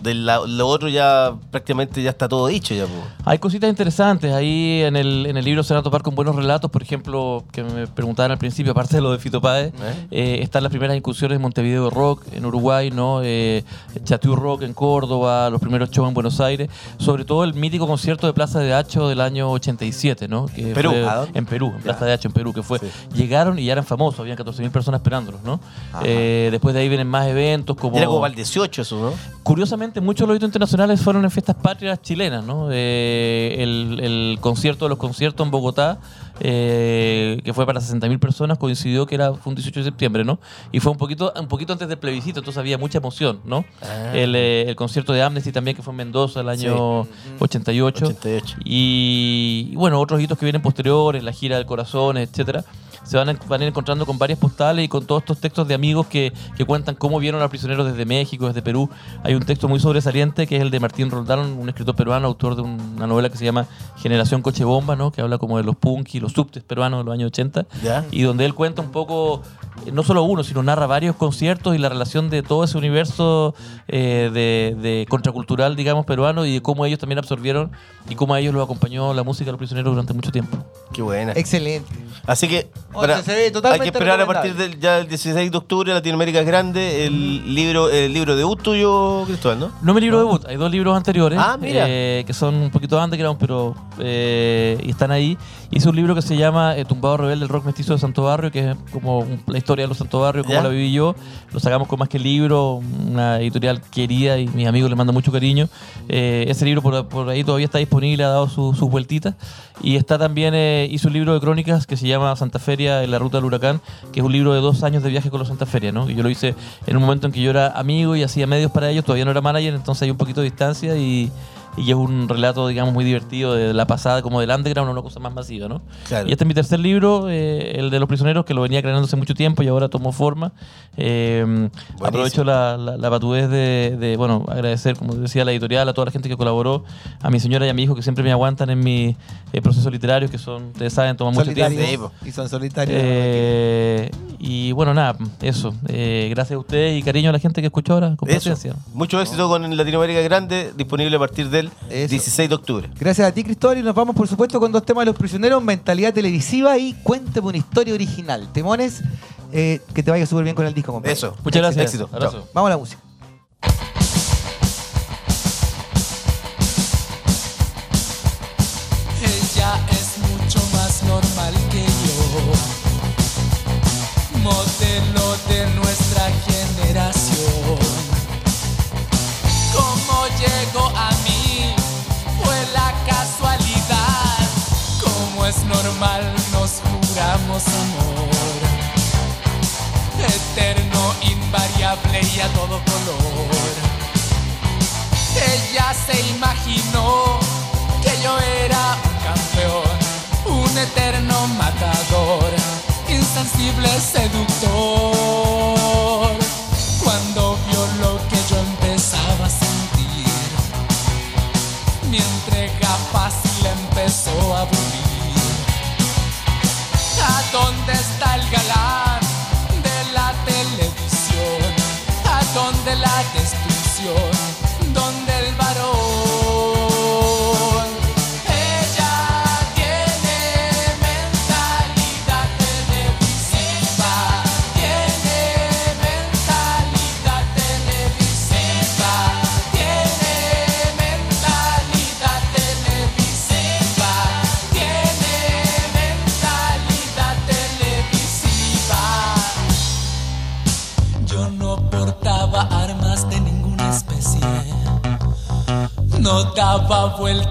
de la- lo otro ya prácticamente ya está todo dicho ya. po. Hay cositas interesantes. Ahí en el, en el libro se van a topar con buenos relatos. Por ejemplo, que me preguntaban al principio, aparte de lo de Fito Páez, eh, están las primeras incursiones en Montevideo Rock en Uruguay, ¿no? Eh, Chateau Rock en Córdoba, los primeros shows en Buenos Aires. Sobre todo el mítico concierto de Plaza de Hacho del año 87, ¿no? Que Perú. fue ¿A dónde? En Perú, en Plaza de Hacho, en Perú, que fue. Sí. Llegaron y ya eran famosos, habían 14.000 personas esperándolos, ¿no? Eh, después de ahí vienen más eventos como. Era como para el 18 eso, ¿no? Curiosamente, muchos de los hitos internacionales fueron en fiestas patrias chilenas, ¿no? Eh, el, el concierto de los conciertos en Bogotá, eh, que fue para 60.000 personas, coincidió que era, fue un 18 de septiembre, ¿no? Y fue un poquito, un poquito antes del plebiscito, entonces había mucha emoción, ¿no? Ah. El, eh, el concierto de Amnesty también, que fue en Mendoza el año 88. 88. Y, y bueno, otros hitos que vienen posteriores, la gira del corazón, etcétera, se van a, van a ir encontrando con varias postales y con todos estos textos de amigos que, que cuentan cómo vieron a los prisioneros desde México, desde Perú. Hay un texto muy sobresaliente que es el de Martín Roldán, un escritor peruano, autor de una novela que se llama Generación Coche Bomba, ¿no? que habla como de los punk y los subtes peruanos de los años 80 Ya. y donde él cuenta un poco, eh, no solo uno, sino narra varios conciertos y la relación de todo ese universo eh, de, de contracultural, digamos, peruano y de cómo ellos también absorbieron y cómo a ellos los acompañó la música de los prisioneros durante mucho tiempo. Qué buena. Excelente. Así que para- se ve hay totalmente que esperar a partir del ya el 16 de octubre, Latinoamérica es grande, el libro el libro debut tuyo, Cristóbal, ¿no? No mi libro debut, hay dos libros anteriores Ah, mira. eh, que son un poquito underground, pero eh, y están ahí. Hice un libro que se llama eh, Tumbado Rebelde, el rock mestizo de Santo Barrio, que es como un- la historia de los Santo Barrio, cómo Ya. la viví yo. Lo sacamos con más que el libro, una editorial querida y mis amigos le mandan mucho cariño. Eh, ese libro por, por ahí todavía está disponible, ha dado su- sus vueltitas. Y está también, eh, hice un libro de crónicas que se llama Santa Feria en la ruta del huracán, que es un libro de dos años de viaje con los Santa Feria, ¿no? Y yo lo hice en un momento en que yo era amigo y hacía medios para ellos, todavía no era manager, entonces hay un poquito de distancia y, y es un relato, digamos, muy divertido de la pasada como del underground a una cosa más masiva, ¿no? Claro. Y este es mi tercer libro, eh, el de los prisioneros, que lo venía creando hace mucho tiempo y ahora tomó forma. Eh, aprovecho la, la, la patudez de, de, bueno, agradecer, como decía la editorial, a toda la gente que colaboró, a mi señora y a mi hijo que siempre me aguantan en mi eh, procesos literarios, que son, ustedes saben, toman mucho tiempo. Y son solitarios. Eh, y bueno, nada, eso. Eh, gracias a ustedes y cariño a la gente que escuchó ahora, con paciencia. Mucho éxito con Latinoamérica Grande, disponible a partir eso. 16 de octubre. Gracias a ti, Cristóbal, y nos vamos, por supuesto, con dos temas de los prisioneros, mentalidad televisiva y cuéntame una historia original. Temones, eh, que te vaya súper bien con el disco, compadre. Eso, muchas gracias. Éxito. Vamos a la música. Ella es mucho más normal que yo, modelo de nuestra generación. ¿Cómo llegó a mí? normal, nos juramos amor. Eterno, invariable y a todo color. Ella se imaginó que yo era un campeón, un eterno matador, insensible seductor.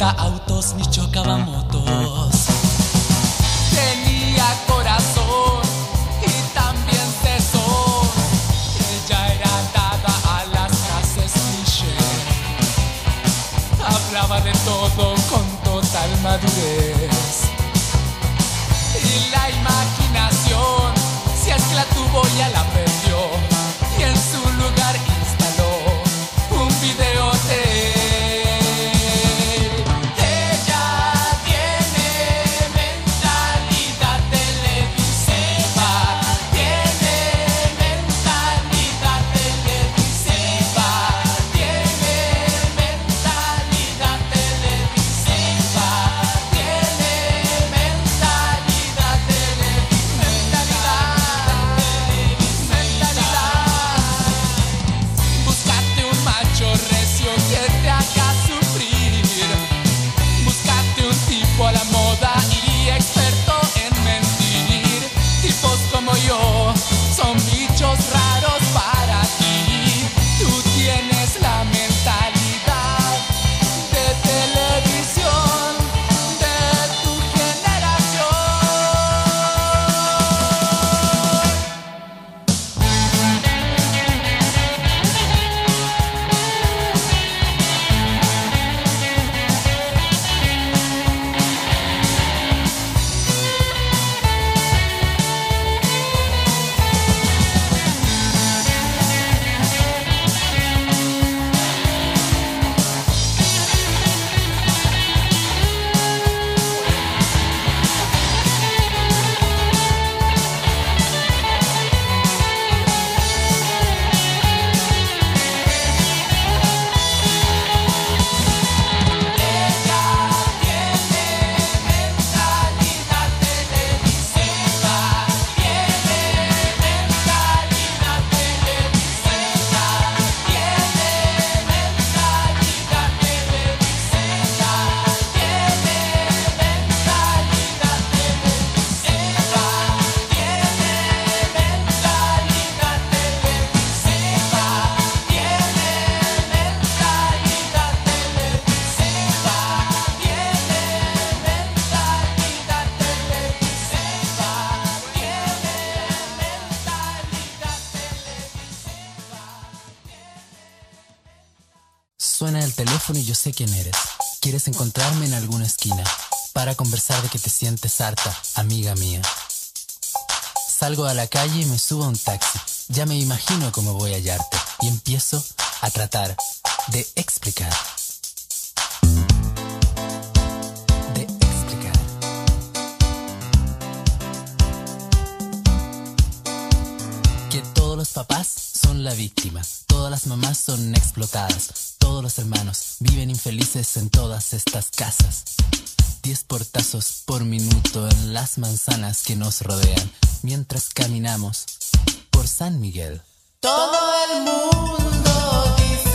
autos ni choques. de que te sientes harta, amiga mía. Salgo a la calle y me subo a un taxi. Ya me imagino cómo voy a hallarte y empiezo a tratar de explicar. De explicar. Que todos los papás son la víctima, todas las mamás son explotadas, todos los hermanos viven infelices en todas estas casas. Diez portazos por minuto en las manzanas que nos rodean mientras caminamos por San Miguel. Todo el mundo dice.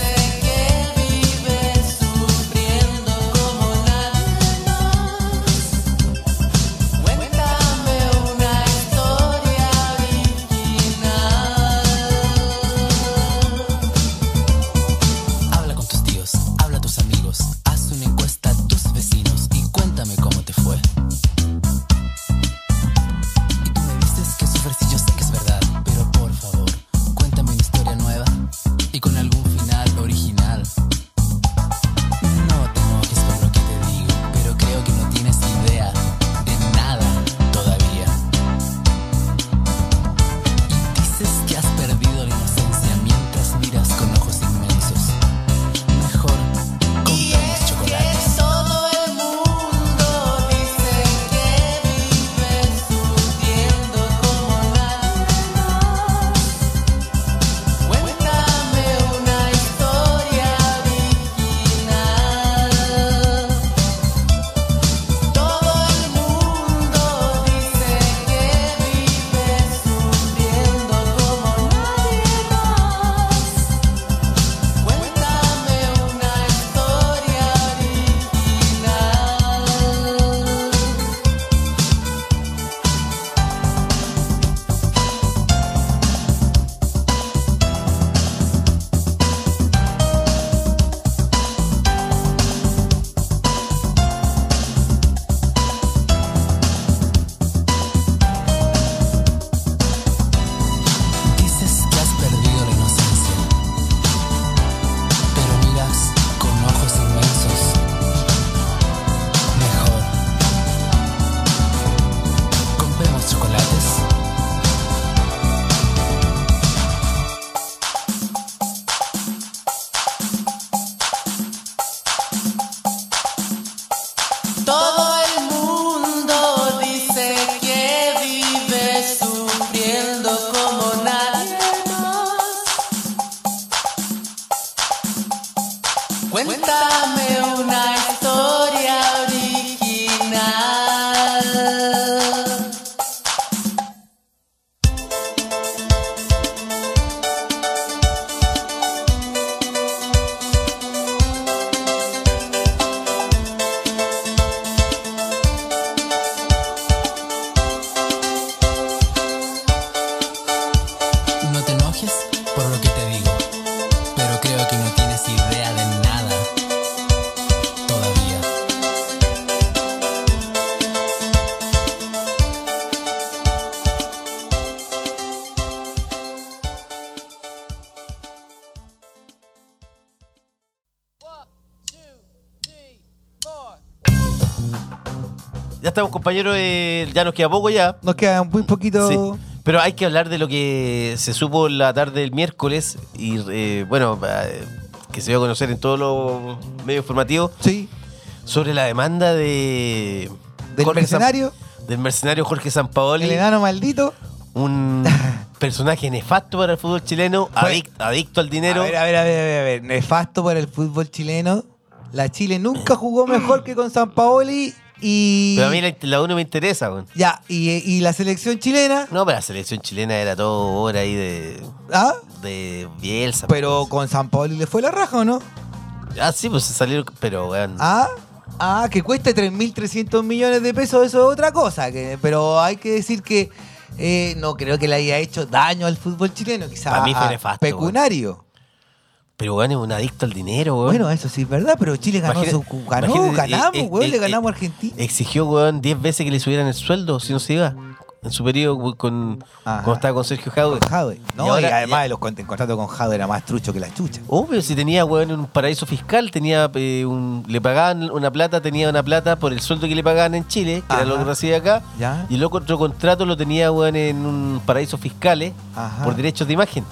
Estamos, compañeros? Eh, ya nos queda poco ya. Nos queda muy poquito. Sí. Pero hay que hablar de lo que se supo la tarde del miércoles y, eh, bueno, eh, que se dio a conocer en todos los medios informativos Sí. sobre la demanda de. Del Jorge mercenario, San- del mercenario Jorge Sampaoli. el enano maldito. un personaje nefasto para el fútbol chileno, adic- adicto al dinero. A ver, a ver, a ver, a ver, a ver. Nefasto para el fútbol chileno. La Chile nunca jugó mejor que con San Paoli y. Pero a mí la, la uno me interesa, weón. Ya, y, y la selección chilena. No, pero la selección chilena era todo hora ahí de, ¿Ah? de Bielsa. Pero pues. con San Paoli le fue la raja, ¿o no? Ah, sí, pues se salieron. Pero, weón. Ah, ah, que cueste 3.300 millones de pesos, eso es otra cosa. Que, pero hay que decir que eh, no creo que le haya hecho daño al fútbol chileno, quizás Para mí fue nefasto, pecunario. Pero, weón, es un adicto al dinero, weón. Bueno, eso sí es verdad, pero Chile ganó, su, ganó imagínate, ganamos, eh, eh, weón, le eh, ganamos eh, a Argentina. Exigió, weón, 10 veces que le subieran el sueldo si no se iba. En su periodo con, cuando estaba con Sergio Jaude. Con Jadwe. No, Y además de los cont- el contrato con Jadwe era más trucho que la chucha. Oh, pero si tenía, weón, un paraíso fiscal, tenía eh, un, le pagaban una plata, tenía una plata por el sueldo que le pagaban en Chile, que era lo que recibía acá. ¿Ya? Y el otro contrato lo tenía, weón, en un paraíso fiscal por derechos de imagen.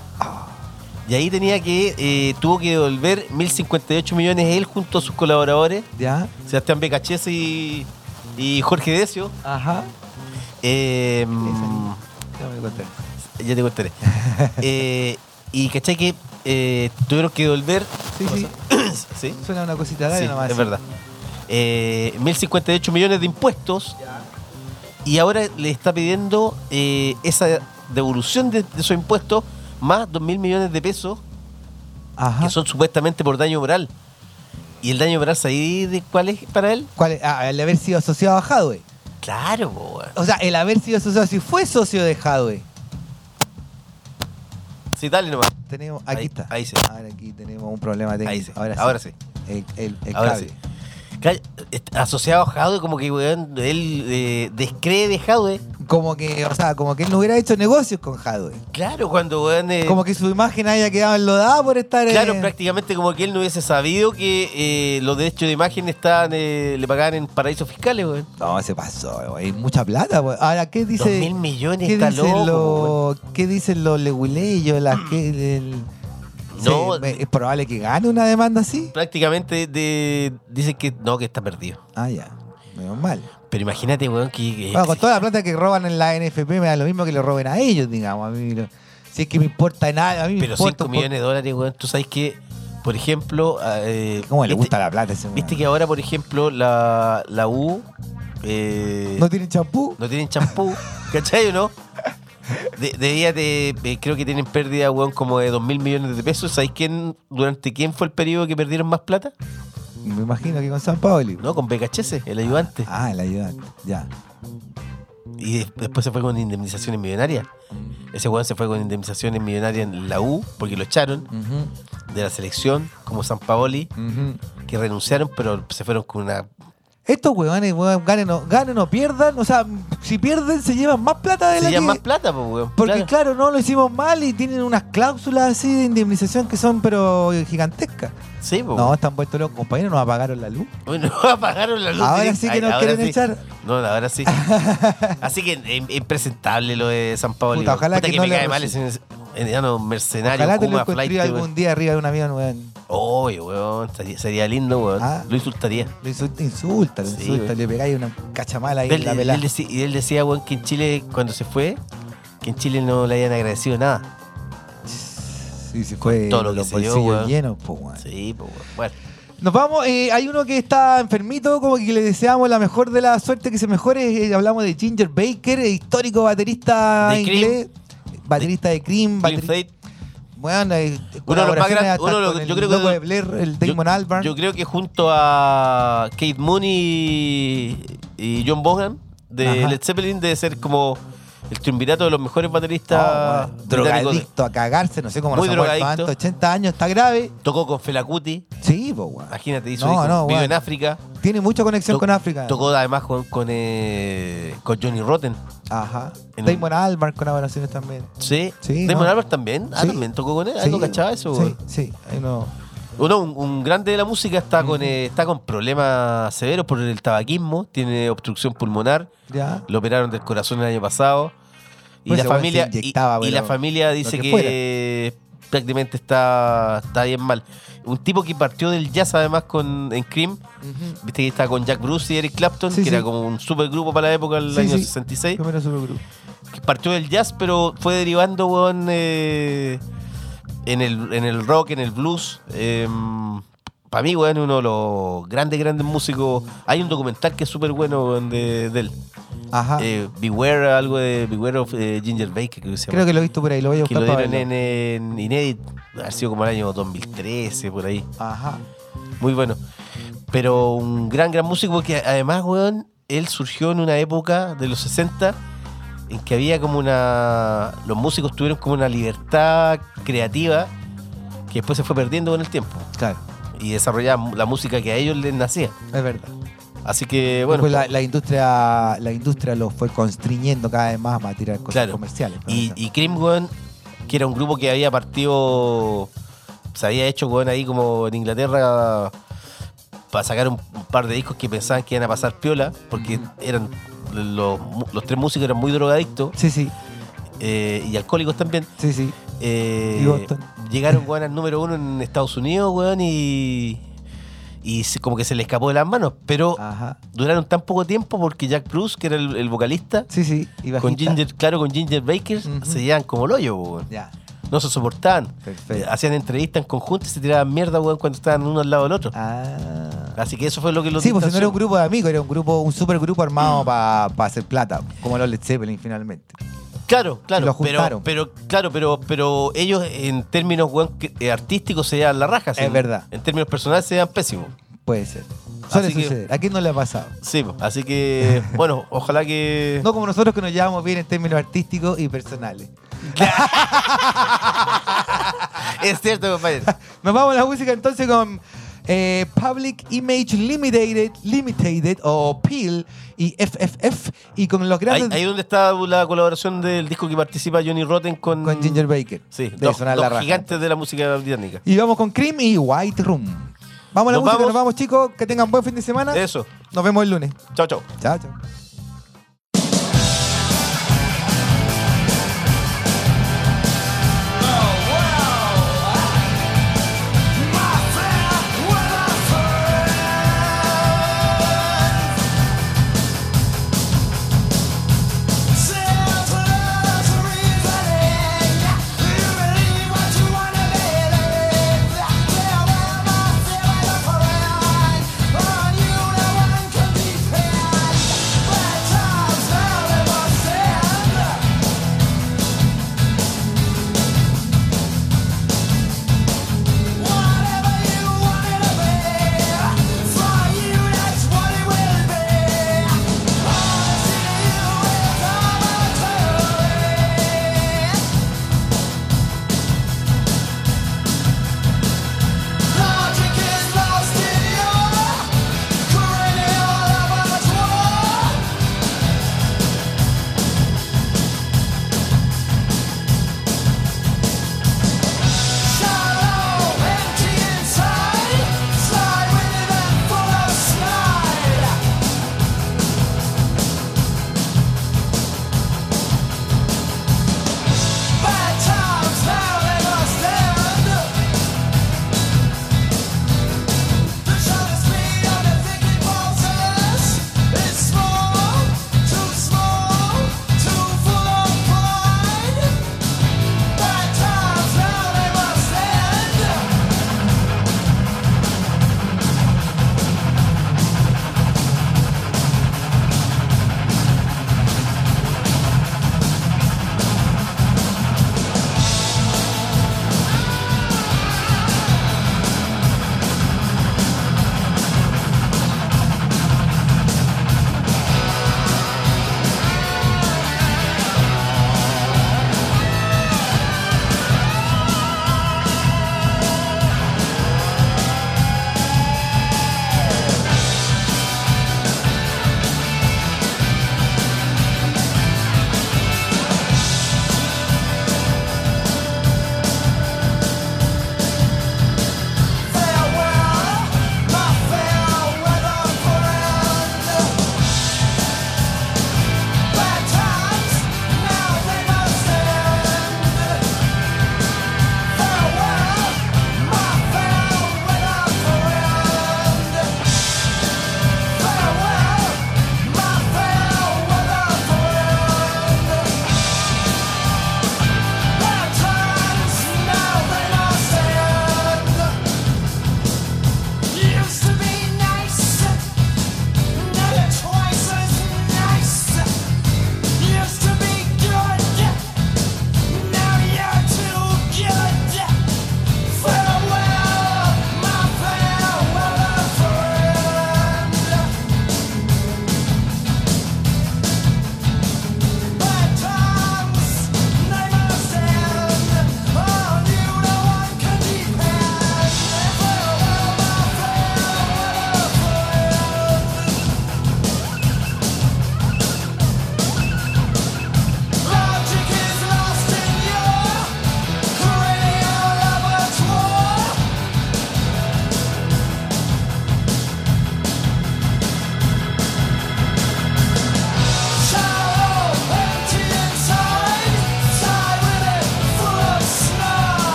Y ahí tenía que, eh, tuvo que devolver 1.058 millones él junto a sus colaboradores, ¿Ya? Sebastián Becachese y, y Jorge Decio. Ajá. Eh, Ya ya te contaré. Eh, y cachai que eh, tuvieron que devolver. Sí, sí. ¿Sí? Suena una cosita dale Sí, nomás. es verdad. Eh, 1.058 millones de impuestos y ahora le está pidiendo eh, esa devolución de, de esos impuestos más 2.000 millones de pesos Ajá. que son supuestamente por daño moral. ¿Y el daño moral ahí de cuál es para él? ¿Cuál es? Ah, el haber sido asociado a Jadwe. Claro, weón. O sea, el haber sido asociado, si fue socio de Jadwe. Sí, dale nomás. Tenemos, aquí Ahí- está. ahí sí. Ahora aquí tenemos un problema técnico. Ahí sí. Ahora sí. Ahora sí. El, el, el Ahora cable. sí. Asociado a Jadwe, como que weón, él eh, descree de Jadwe. Como que, o sea, como que él no hubiera hecho negocios con Jadwe. Claro, cuando weón. eh, Como que su imagen haya quedado enlodada por estar Claro, en- prácticamente como que él no hubiese sabido que eh, los derechos de imagen estaban, eh, le pagaban en paraísos fiscales, weón. No, se pasó, güey. Mucha plata, güey. Ahora, ¿qué dice? Dos mil millones, ¿qué está dicen loco, los, ¿Qué dicen los leguleyos? Las que, el- No. Sí, me- es probable que gane una demanda así. Prácticamente de, dicen que no, que está perdido. Ah, ya. Menos mal. Pero imagínate, weón, que... que- Bueno, con toda la plata que roban en la NFP me da lo mismo que le roben a ellos, digamos. A mí, no- si es que me importa nada, a mí me pero importa 5 un millones de dólares, weón, tú sabes que, por ejemplo... eh, poco- ¿Cómo le viste- gusta la plata ese Viste que ahora, por ejemplo, la, la U... eh, ¿No tienen champú? no tienen champú, ¿cachai o no? De, de, eh, creo que tienen pérdida, weón, como de 2 mil millones de pesos. ¿Sabéis quién, durante quién fue el periodo que perdieron más plata? Me imagino que con San Paoli. No, con BKHS, el ayudante. Ah, el ayudante. Ya. Y de- después se fue con indemnizaciones millonarias. Ese weón se fue con indemnizaciones millonarias en la U, porque lo echaron de la selección, como San Paoli, que renunciaron, pero se fueron con una. Estos huevones, weón, ganen o, ganen o pierdan, o sea, si pierden se llevan más plata de Se la que... más plata, pues, weón. Porque Claro. claro. no lo hicimos mal y tienen unas cláusulas así de indemnización que son pero gigantescas. Sí, pues. No, están vueltos locos, compañeros, nos apagaron la luz. Bueno, apagaron la luz. Ahora sí que Ay, nos quieren sí. echar. No, ahora sí. Así que es impresentable lo de San Paoli. Puta, ojalá Puta que que, no me le cae mal ese mercenario, Ojalá te lo Kuma, encontré flight, algún día arriba de un avión, weón. Oye, weón, sería, sería lindo, weón. Ah. Lo insultaría. Lo insulta, insulta, lo Sí, insulta, le pegáis una cachamala ahí en la pelada. y él decía, weón, que en Chile, cuando se fue, que en Chile no le habían agradecido nada. Sí, se fue todo lo que los se dio, bolsillos llenos, pues, weón. Sí, pues, weón. Bueno, Nos vamos, eh, hay uno que está enfermito, como que le deseamos la mejor de la suerte, que se mejore. Eh, hablamos de Ginger Baker, eh, histórico baterista De Cream. inglés, baterista de Cream, Clean bateri- Fate, bueno, Uno de los más grandes- yo creo que de- Blair, el Damon yo, Albarn. yo creo que junto a Kate Moon y, y John Bonham de Ajá. Led Zeppelin debe ser como el triunvirato de los mejores Oh, bateristas. británicos. drogadicto a cagarse, no sé cómo Muy antes, 80 años, está grave. Tocó con Fela Kuti, Sí, pues, weón. imagínate, hizo No, disco, no, vive en África. Tiene mucha conexión To- con África. Tocó además con, con, eh, con Johnny Rotten. Ajá. en- Damon Albarn, colaboraciones también. Sí. Sí, Damon no. Albarn también. Ah, Sí. también tocó con él. Ah, Sí, no cachaba eso, Sí, weón. sí. Hay uno- Uno, un, un grande de la música está con, eh, está con problemas severos por el tabaquismo, tiene obstrucción pulmonar, Ya. lo operaron del corazón el año pasado. Y, Pues la, familia, y- la familia dice que, que prácticamente está, está bien mal. Un tipo que partió del jazz además con, en Cream, viste que está con Jack Bruce y Eric Clapton, Sí, que sí. era como un supergrupo para la época del Sí, año sí. 66. Primero supergrupo. partió del jazz, pero fue derivando, weón, eh, en, el, en el rock, en el blues. para mí, weón, uno de los grandes, grandes músicos. Hay un documental que es súper bueno, de, de él. Ajá. Eh, Beware, algo de Beware of eh, Ginger Baker, creo que se llama. Creo que lo he visto por ahí, lo voy a que buscar lo para dieron en, en Inédit, ha sido como el año 2013, por ahí. Ajá. Muy bueno. Pero un gran, gran músico porque además, weón, él surgió en una época de los 60 en que había como una... Los músicos tuvieron como una libertad creativa que después se fue perdiendo con el tiempo. Claro, Y desarrollaban la música que a ellos les nacía. es verdad. Así que, bueno... Después la, la industria la industria lo fue constriñendo cada vez más para tirar cosas Claro. comerciales. Y, y Cream, que era un grupo que había partido, se había hecho, weón, ahí como en Inglaterra para sacar un, un par de discos que pensaban que iban a pasar piola, porque eran los, tres músicos eran muy drogadictos Sí, sí, eh, y alcohólicos también. sí, sí. Eh, Y Boston. llegaron, weón, al número uno en Estados Unidos, weón, y, y se- como que se le escapó de las manos, pero Ajá. duraron tan poco tiempo porque Jack Bruce, que era el, el vocalista, Sí, sí. Y con. Ginger, claro, con Ginger Baker, se llevan como el hoyo, weón. Ya, No se soportaban. perfecto. Hacían entrevistas en conjunto y se tiraban mierda, weón, cuando estaban uno al lado del otro. Ah. Así que eso fue lo que los Sí, pues no era un grupo de amigos, era un grupo, un super grupo armado para hacer plata, como los Led Zeppelin finalmente. Claro, claro. lo pero, pero, claro, pero, pero ellos en términos eh, artísticos se llevan la raja. Es verdad. En términos personales se llevan pésimos. Puede ser. Suele Así que- suceder. ¿A quién no le ha pasado? Sí, así que, bueno, ojalá que. No como nosotros que nos llevamos bien en términos artísticos y personales. es cierto, compañero. Nos vamos a la música entonces con eh, Public Image Limited, Limited o PIL y FFF y con los Ahí, grandes ahí donde está la colaboración del disco que participa Johnny Rotten con, con Ginger Baker. Sí, de dos, sonar dos la raja. gigantes de la música británica. Y vamos con Cream y White Room. Vamos a la Nos música, vamos. nos vamos chicos, que tengan buen fin de semana. Eso. Nos vemos el lunes. Chao, chao. Chao, chao.